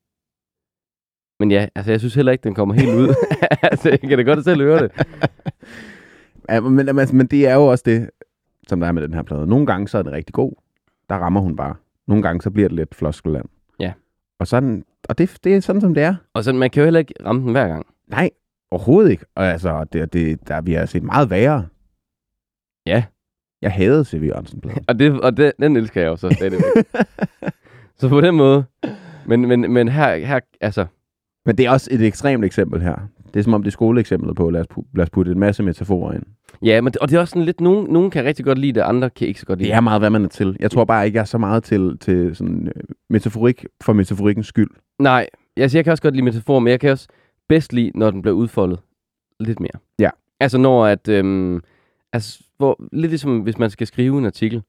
Men ja, altså, jeg synes heller ikke, den kommer helt ud. altså, jeg kan da godt selv høre det. Ja, men, men, men det er jo også det, som der er med den her plade. Nogle gange så er det rigtig god. Der rammer hun bare. Nogle gange så bliver det lidt floskeland. Og, sådan, og det, det er sådan, som det er. Og så, man kan jo heller ikke ramme den hver gang. Nej, overhovedet ikke. Og altså, det, det, der, vi har set meget værre. Ja. Jeg havde C.V. Jørgensen. Og, det, og det, den elsker jeg jo så stadigvæk. så på den måde. Men, men, men her, her, altså, Men det er også et ekstremt eksempel her. Det er som om det er skoleeksemplet på, lad os, lad os putte en masse metaforer ind. Ja, men, og det er også sådan lidt, nogen, nogen kan rigtig godt lide det, andre kan ikke så godt lide Det er meget, hvad man er til. Jeg tror bare ikke, jeg er så meget til, til sådan, øh, metaforik for metaforikkens skyld. Nej, altså, jeg kan også godt lide metafor, men jeg kan også bedst lide, når den bliver udfoldet lidt mere. Ja. Altså når at, øhm, altså, hvor, lidt ligesom hvis man skal skrive en artikel,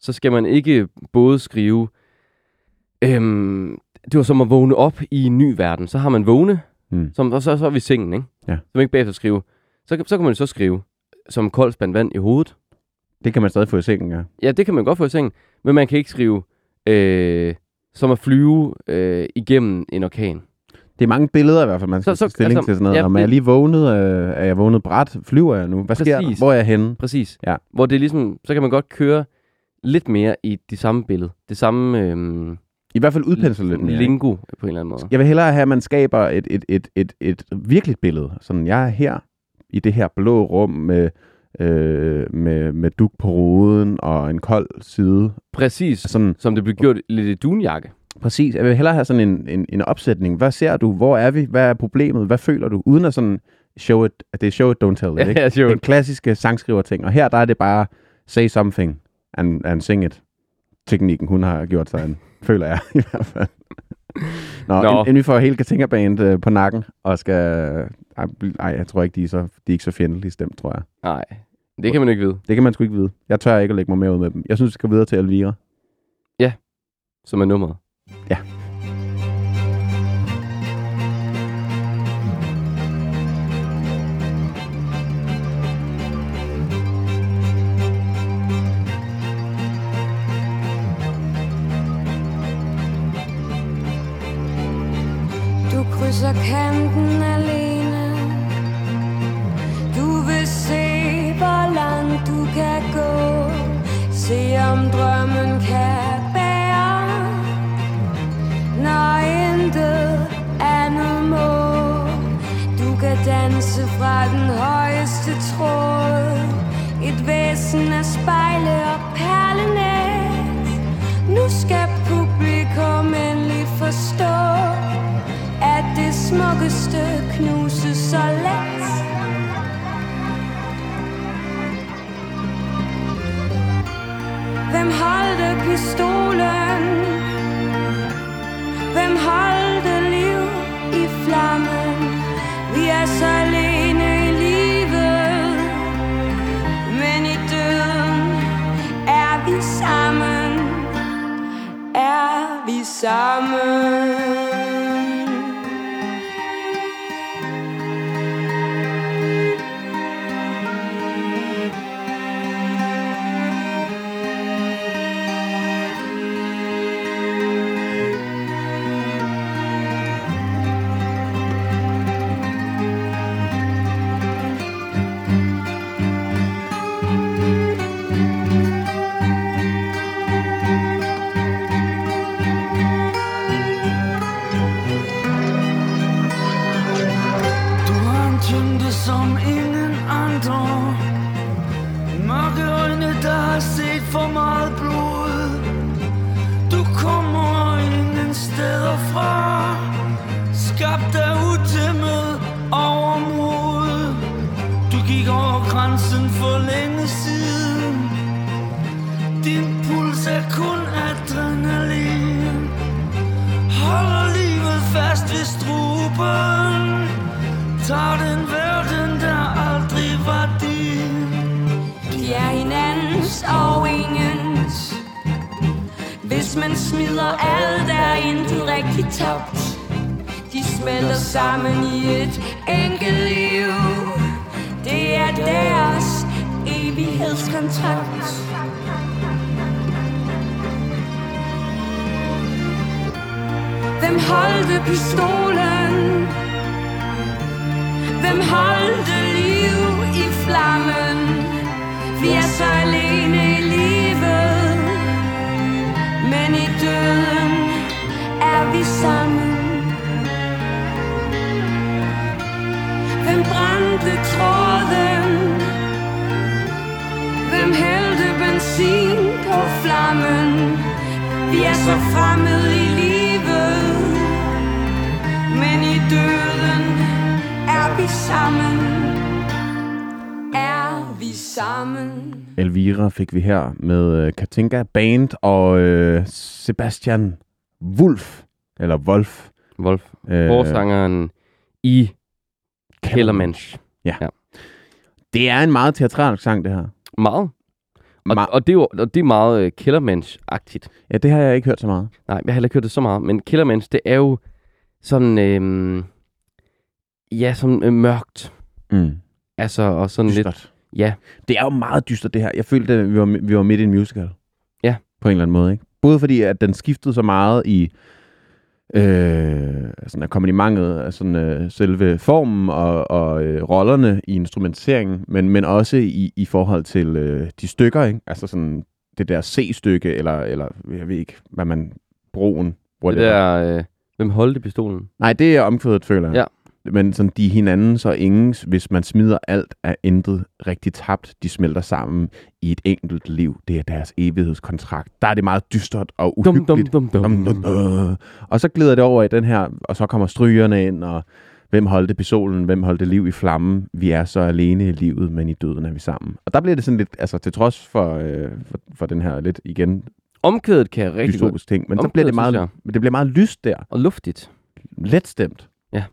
så skal man ikke både skrive, øhm, det var som at vågne op i en ny verden. Så har man vågne, Mm. som, og så, så er vi i sengen, ikke? Ja. Så man ikke bagefter skrive. Så, så kan man så skrive, som kold spand vand i hovedet. Det kan man stadig få i sengen, ja. Ja, det kan man godt få i sengen, men man kan ikke skrive, øh, som at flyve øh, igennem en orkan. Det er mange billeder i hvert fald, man skal Så- så- stilling altså, til sådan noget. ja, Om jeg lige vågnet? Øh, er jeg vågnet bræt? Flyver jeg nu? Hvad sker der? Præcis. Hvor er jeg henne? Præcis. Ja. Hvor det er ligesom, så kan man godt køre lidt mere i det samme billede. Det samme øhm, I hvert fald udpensle lidt mere. lingo på en eller anden måde. Jeg vil hellere have, at man skaber et, et, et, et, et virkeligt billede. Sådan, jeg er her i det her blå rum med, øh, med, med duk på ruden og en kold side. Præcis. Sådan, Som det blev gjort lidt i dunjakke. præcis. Jeg vil hellere have sådan en, en, en opsætning. Hvad ser du? Hvor er vi? Hvad er problemet? Hvad føler du? Uden at sådan show it, at det er show it, don't tell it. Ikke? Ja, sjovt. Den klassiske sangskriver ting. Og her der er det bare say something and, and sing it. Teknikken, hun har gjort sig en, føler jeg i hvert fald. Nå, Nå. Inden, vi får hele Katinka Band øh, på nakken, og skal... Ej, ej, jeg tror ikke, de er, så, de er ikke så fjendtlige stemt, tror jeg. Nej, det kan man ikke vide. Det kan man sgu ikke vide. Jeg tør ikke at lægge mig mere ud med dem. Jeg synes, vi skal videre til Elvira. Som er nummeret. Ja. Fik vi her med øh, Katinka Band og øh, Sebastian Wolf. Eller Wolf. Wolf. Øh, Forsangeren i Kellermensch. Det er en meget teatralsk sang, det her. Meget. Og, Ma- og, det er jo, og det er meget uh, Kellermensch-agtigt. Ja, det har jeg ikke hørt så meget. Nej, jeg har heller ikke hørt det så meget. Men Kellermensch, det er jo sådan... Øhm, ja, sådan øh, mørkt. Mm. Altså, og sådan lidt... Ja, Det er jo meget dystert, det her. Jeg følte, at vi var, vi var midt i en musical. Ja. På en eller anden måde, ikke? Både fordi, at den skiftede så meget i øh, sådan akkompagnementet, sådan, øh, selve formen og, og øh, rollerne i instrumenteringen, men, men også i, i forhold til øh, de stykker, ikke? Altså sådan det der C-stykke, eller, eller jeg ved ikke, hvad man broen, Det whatever. der, øh, hvem holdte pistolen? Nej, det er omkvædet, føler jeg. Ja. Men sådan, de er hinandens og ingens, hvis man smider alt, er intet rigtig tabt. De smelter sammen i et enkelt liv. Det er deres evighedskontrakt. Der er det meget dystert og uhyggeligt. dum, dum, dum. Dum, dum, dum. Og så glider det over i den her, og så kommer strygerne ind, og hvem holdte pistolen, hvem holdte liv i flammen. Vi er så alene i livet, men i døden er vi sammen. Og der bliver det sådan lidt, altså til trods for, øh, for, for den her lidt igen Omkvædet kan jeg rigtig godt. ting, men så Omkvædet, bliver det meget, det bliver meget lyst der Og luftigt. let stemt. Ja.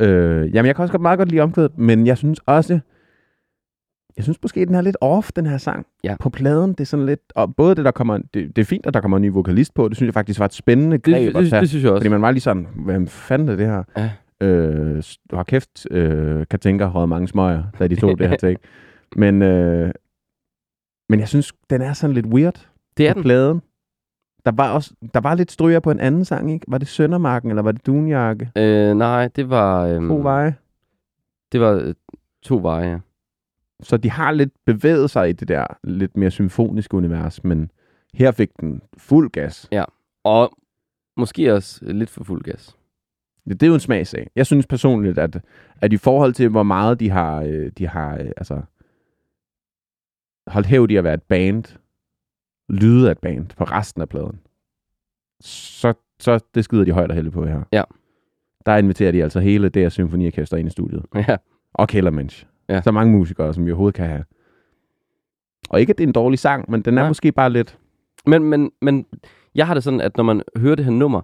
Øh, jamen, jeg kan også godt meget godt lide omkvædet, men jeg synes også, jeg synes måske, den er lidt off, den her sang. Ja. På pladen, det er sådan lidt, og både det, der kommer, det, det er fint, at der kommer en ny vokalist på, det synes jeg faktisk var et spændende Det, greb det, at tage. det, synes jeg også. Fordi man var lige sådan, hvem fanden er det her? Ja. Øh, har kæft, øh, kan tænke røget mange smøger, da de tog det her take. Men, øh, men jeg synes, den er sådan lidt weird det er på den. pladen. Der var, også, der var lidt stryger på en anden sang, ikke? Var det Søndermarken, eller var det Dunjakke? Øh, nej, det var... Øhm, To veje. Det var øh, to veje, ja. Så de har lidt bevæget sig i det der lidt mere symfoniske univers, men her fik den fuld gas. Og måske også lidt for fuld gas. Det, det er jo en smagsag. Jeg synes personligt, at, at i forhold til, hvor meget de har, øh, de har øh, altså, holdt hævd i at være et band, lyde af et band på resten af pladen, så, så det skyder de højt og heldigt på her. Ja. Der inviterer de altså hele det her symfoniorkester ind i studiet. Ja. Og Kellermensch. Ja. Så mange musikere, som vi overhovedet kan have. Og ikke, at det er en dårlig sang, men den er Nej. måske bare lidt... Men, men, men jeg har det sådan, at når man hører det her nummer,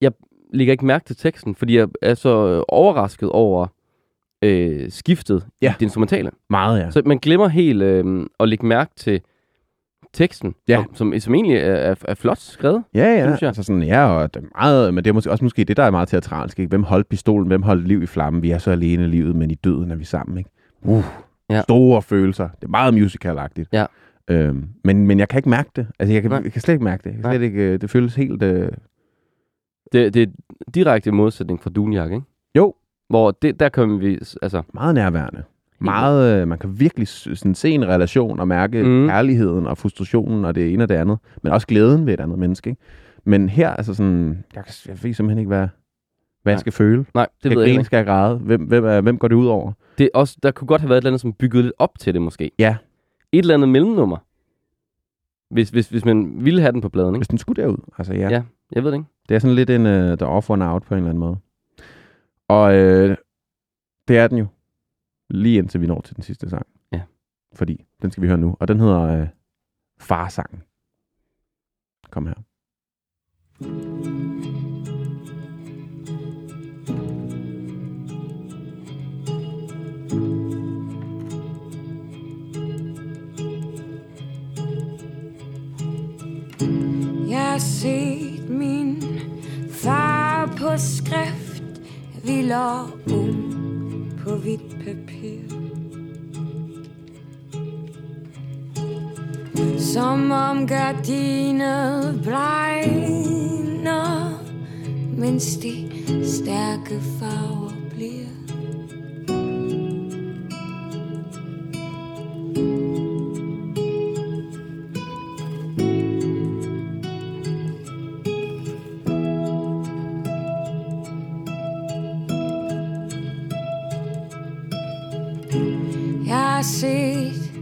jeg lægger ikke mærke til teksten, fordi jeg er så overrasket over øh, skiftet Ja. i det instrumentale. Meget, ja. Så man glemmer helt øh, at lægge mærke til teksten, Ja. som, som, som egentlig er, er, er flot skrevet. Ja, ja. synes jeg. Altså sådan, ja, og det er meget, men det er måske også måske det, der er meget teatralsk. Ikke? Hvem holdt pistolen? Hvem holdt liv i flammen? Vi er så alene i livet, men i døden er vi sammen. Ikke? Uh, Ja. Store følelser. Det er meget musicalagtigt. Ja. Øhm, men, men jeg kan ikke mærke det. Altså, jeg kan, Nej. jeg kan slet ikke mærke det. Jeg kan slet ikke, øh, det føles helt... Øh... Det, det er direkte modsætning fra Dunjak, ikke? Jo, Hvor det, der kan vi, altså, meget nærværende. Meget, øh, man kan virkelig sådan, se en relation og mærke Mm. kærligheden og frustrationen og det ene og det andet. Men også glæden ved et andet menneske. Ikke? Men her, altså sådan, jeg, kan, jeg ved simpelthen ikke, hvad, hvad jeg skal føle. nej, det skal ved jeg ikke. skal jeg græde? Hvem, hvem, er, hvem går det ud over? Det er også, der kunne godt have været et eller andet, som byggede lidt op til det måske. Ja. Et eller andet mellemnummer. Hvis, hvis, hvis man ville have den på pladen, ikke? Hvis den skulle derud. Altså, ja. Ja. Jeg ved det ikke. Det er sådan lidt en uh, der off one out på en eller anden måde. Og øh, det er den jo. Lige indtil vi når til den sidste sang. Ja. Fordi den skal vi høre nu. Og den hedder øh, Farsangen. Kom her. Jeg har set min far på skrift Vi lå ung på hvidt papir. Som om gardinet blegner Mens de stærke farver har set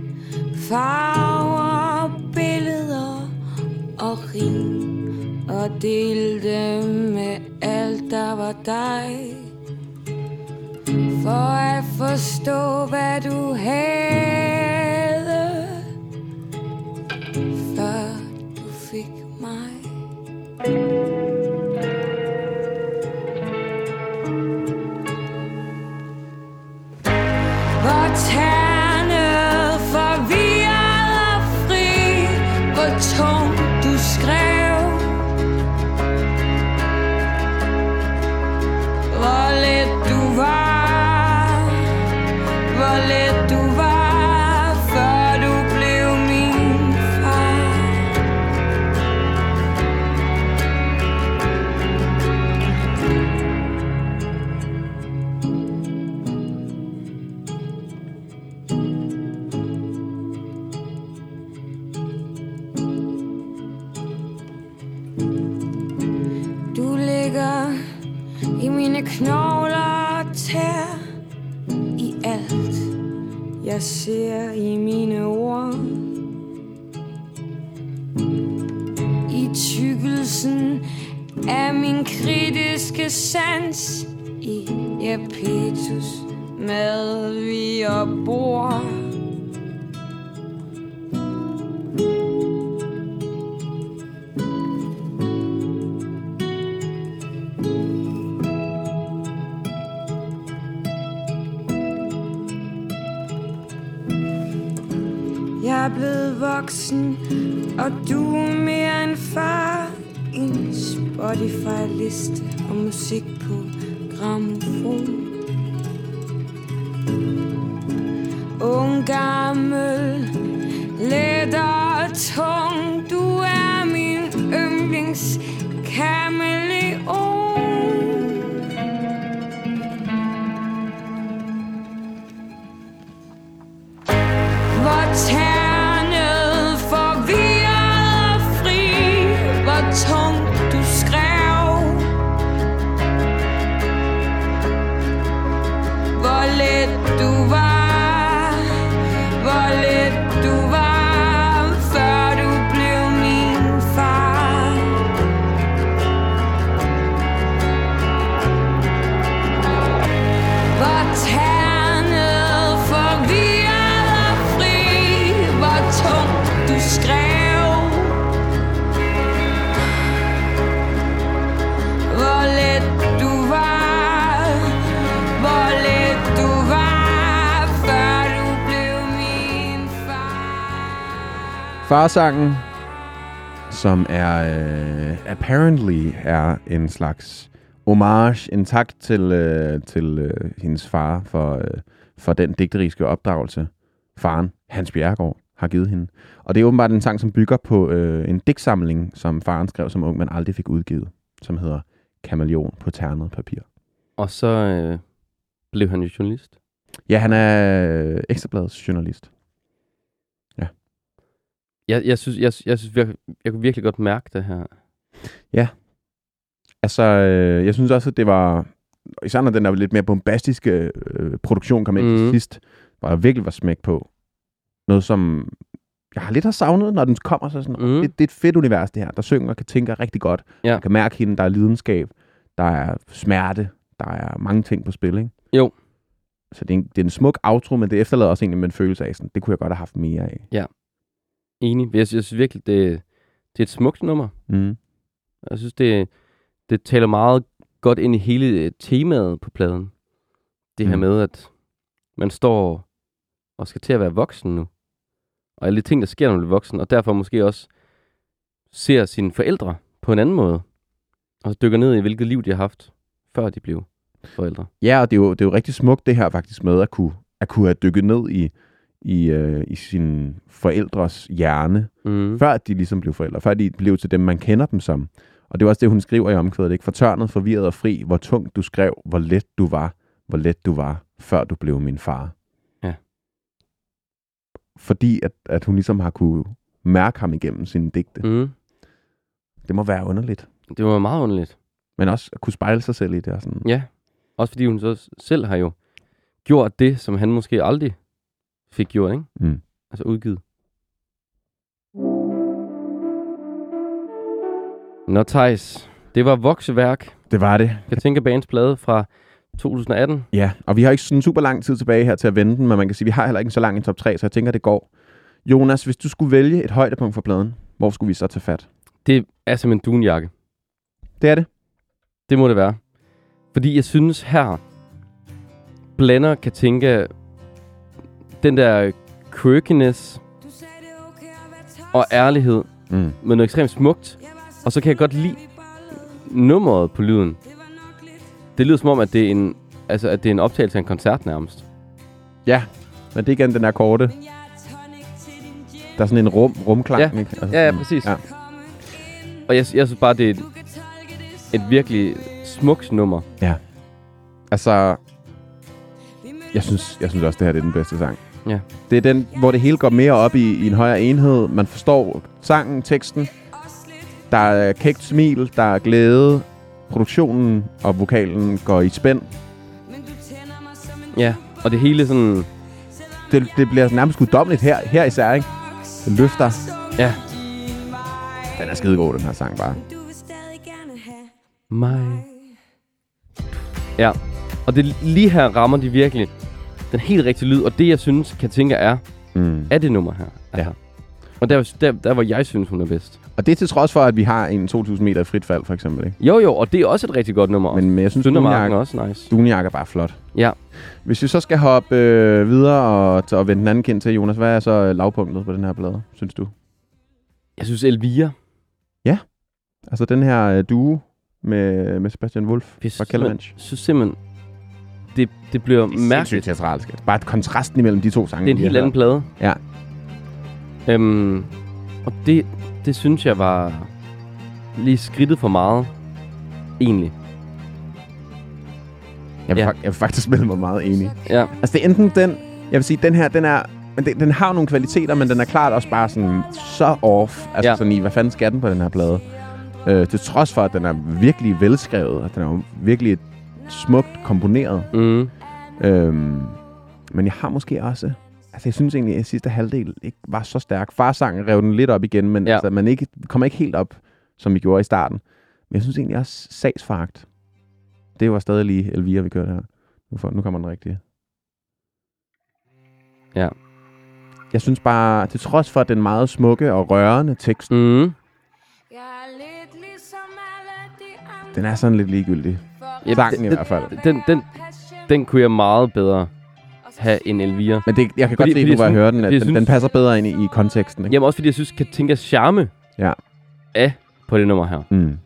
farver, billeder og rim Og delte dem med alt, der var dig. For at forstå, hvad du havde sans i Epitus med. Og musik far Farsangen, som er øh, apparently er en slags homage, en tak til, øh, til øh, hendes far for, øh, for den digteriske opdragelse, faren Hans Bjergård har givet hende. Og det er åbenbart en sang, som bygger på øh, en digtsamling, som faren skrev som ung, men aldrig fik udgivet, som hedder Kameleon på ternet papir. Og så øh, blev han jo journalist. Ja, han er øh, Ekstrabladets journalist. Jeg, jeg, synes, jeg, jeg, synes virkelig, jeg kunne virkelig godt mærke det her. Altså, øh, jeg synes også, at det var... Især når den der lidt mere bombastiske øh, produktion kom ind mm. Mhm. til sidst, hvor der virkelig var smæk på. Noget, som jeg har lidt har savnet, når den kommer. Så sådan, Mhm. mm. det, det er et fedt univers, det her. Der synger og kan tænke rigtig godt. Ja. Man kan mærke hende, der er lidenskab, der er smerte, der er mange ting på spil, ikke? Jo. Så det er, en, det er en smuk outro, men det efterlader også egentlig med en følelse af, sådan, det kunne jeg godt have haft mere af. Enig. Jeg, synes- virkelig, det, det er et smukt nummer. Mm. Jeg synes, det, det taler meget godt ind i hele øh, temaet på pladen. Det her Mm. med, at man står og skal til at være voksen nu. Og alle de ting, der sker, når man bliver voksen. Og derfor måske også ser sine forældre på en anden måde. Og så dykker ned i, hvilket liv de har haft, før de blev forældre. Ja, og det er, jo, det er jo rigtig smukt det her faktisk med at kunne, at kunne have dykket ned i, i, øh, i sin forældres hjerne, Mm. før de ligesom blev forældre, før de blev til dem, man kender dem som. Og det er også det, hun skriver i omkvædet, ikke? Fortørnet, forvirret og fri, hvor tungt du skrev, hvor let du var, hvor let du var, før du blev min far. Ja. Fordi at, at hun ligesom har kunne mærke ham igennem sine digte. Mm. Det må være underligt. Det var meget underligt. Men også at kunne spejle sig selv i det. Og sådan. Ja. Også fordi hun så selv har jo gjort det, som han måske aldrig fik gjort, ikke? Mm. Altså udgivet. Nå, Thijs, det var vokseværk. Det var det. Jeg tænker bands plade fra 2018. Ja, og vi har ikke sådan super lang tid tilbage her til at vende den, men man kan sige, vi har heller ikke så lang en top 3, så jeg tænker, det går. Jonas, hvis du skulle vælge et højdepunkt for pladen, hvor skulle vi så tage fat? Det er som en dunjakke. Det er det. Det må det være. Fordi jeg synes her, blander kan tænke den der quirkiness og ærlighed Mm. med noget ekstremt smukt. Og så kan jeg godt lide nummeret på lyden. Det lyder som om, at det er en, altså, at det er en optagelse af en koncert nærmest. Ja, men det er igen den her korte. Der er sådan en rum, rumklang, Ja. ikke? Altså, Ja, ja, præcis. Ja. Og jeg, jeg synes bare, det er et, et virkelig smukt nummer. Altså, jeg synes, jeg synes også, det her det er den bedste sang. Ja. Det er den, hvor det hele går mere op i, i en højere enhed. Man forstår sangen, teksten. Der er kægt smil, der er glæde. Produktionen og vokalen går i spænd. Ja, og det hele sådan det, det bliver nærmest guddommeligt her, her især, ikke? Det løfter. Ja. Den er skidegod, den her sang bare. Mig. Ja, og det lige her rammer de virkelig den helt rigtige lyd, og det jeg synes, kan tænke er, Mm. er det nummer her. er Ja. her. Og der, der, der, hvor jeg synes, hun er bedst. Og det er til trods for, at vi har en 2.000 meter frit fald, for eksempel. Ikke? Jo, jo, og det er også et rigtig godt nummer. Men, men jeg synes, Dunjak, også nice. Dunjak er bare flot. Ja. Hvis vi så skal hoppe øh, videre og, og vende den anden kind til, Jonas, hvad er så lavpunktet på den her plade, synes du? Jeg synes, Elvira, Altså den her øh, duo med, med Sebastian Wolf jeg fra Kellermanch. simpelthen- synes simpelthen, det, det bliver Det er mærkeligt. teatralsk. Bare et kontrasten imellem de to sange. Det er en helt anden plade. Ja. Øhm, og det, det synes jeg var lige skridtet for meget. Egentlig. Jeg vil, Ja. jeg vil faktisk melde mig meget enig. Ja. Altså det er enten den, jeg vil sige, den her, den er, men den, den har nogle kvaliteter, men den er klart også bare sådan så off. Altså Ja. sådan i, hvad fanden skal den på den her plade? Øh, til trods for, at den er virkelig velskrevet, og den er virkelig smukt komponeret. Mm. Øhm, men jeg har måske også... Altså, jeg synes egentlig, at sidste halvdel ikke var så stærk. Farsangen rev den lidt op igen, men Ja. altså, man ikke, kommer ikke helt op, som vi gjorde i starten. Men jeg synes egentlig også, sagsfagt. Det var stadig lige Elvira, vi kørte her. Nu, får, nu kommer den rigtige. Ja. Jeg synes bare, til trods for den meget smukke og rørende tekst, Mm. Er ligesom alle de andre den er sådan lidt ligegyldig. Ja, Sangen i det- hvert fald. Den, den, den kunne jeg meget bedre have en Elvira. Men det, jeg kan Fordi- godt se, nu hvor jeg jeg hører den, at jeg den, synes- den passer bedre ind i, i konteksten. Ikke? Jamen også fordi jeg synes, Katinkas charme Ja. er på det nummer her. Mm.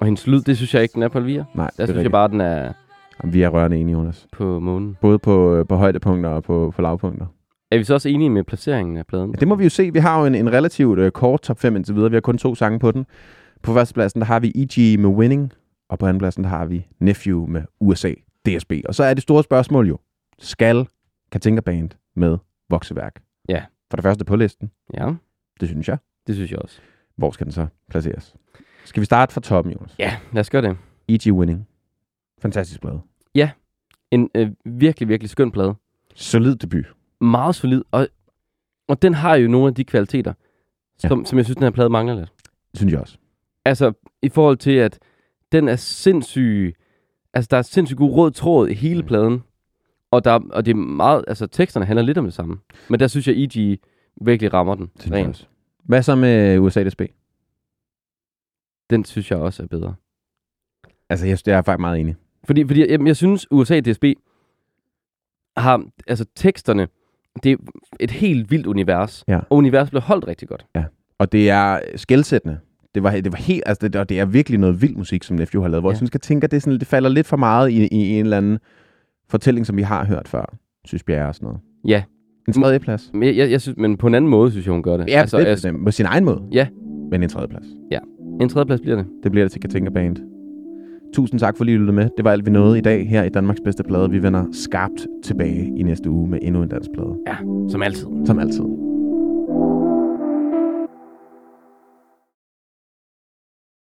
Og hendes lyd, det synes jeg ikke, den er på Elvira. Nej, Der det er synes jeg rigtigt. bare, den er Jamen, vi er rørende enige, Jonas. på månen. Både på, øh, på højdepunkter og på, på lavpunkter. Er vi så også enige med placeringen af pladen? Ja, det må vi jo se. Vi har jo en, en relativt øh, kort top 5 indtil videre. Vi har kun to sange på den. På førstepladsen, der har vi E.G. med Winning. Og på andenpladsen, har vi Nephew med USA DSB. Og så er det store spørgsmål jo. Skal Katinka Band med Vokseværk? Ja. For det første på listen. Ja, Det synes jeg. det synes jeg også. Hvor skal den så placeres? Skal vi starte fra toppen, Jonas? Ja, lad os gøre det. E.G. Winning. Fantastisk plade. En øh, virkelig, virkelig skøn plade. Solid debut. Meget solid. Og, og den har jo nogle af de kvaliteter, som, ja. som jeg synes, den her plade mangler lidt. Det synes jeg også. Altså, i forhold til, at den er sindssyg... Altså, der er sindssygt god rød tråd i hele Mm. pladen. Og, der, og det er meget... Altså, teksterne handler lidt om det samme. Men der synes jeg, E.G. virkelig rammer den synes rent. også. Hvad så med USA DSB? Den synes jeg også er bedre. Altså, jeg, jeg er faktisk meget enig. Fordi, fordi jeg, jeg synes, USA DSB har... Altså, teksterne... Det er et helt vildt univers. Ja. Og universet blev holdt rigtig godt. Og det er skældsættende. Det var, det var helt, altså det, og det er virkelig noget vild musik, som Nephew har lavet, hvor Ja. ja. jeg synes, jeg tænker, det, er sådan, det falder lidt for meget i, i, en eller anden fortælling, som vi har hørt før, synes Bjerre og sådan noget. Ja. En tredje plads. Men, jeg, jeg, jeg synes, men på en anden måde, synes jeg, hun gør det. Ja, altså, det, altså, på sin egen måde. Ja. Men en tredje plads. en tredjeplads bliver det. Det bliver det til Katinka Band. Tusind tak for lige at lytte med. Det var alt, vi nåede i dag her i Danmarks bedste plade. Vi vender skarpt tilbage i næste uge med endnu en dansk plade. Ja, som altid. Som altid.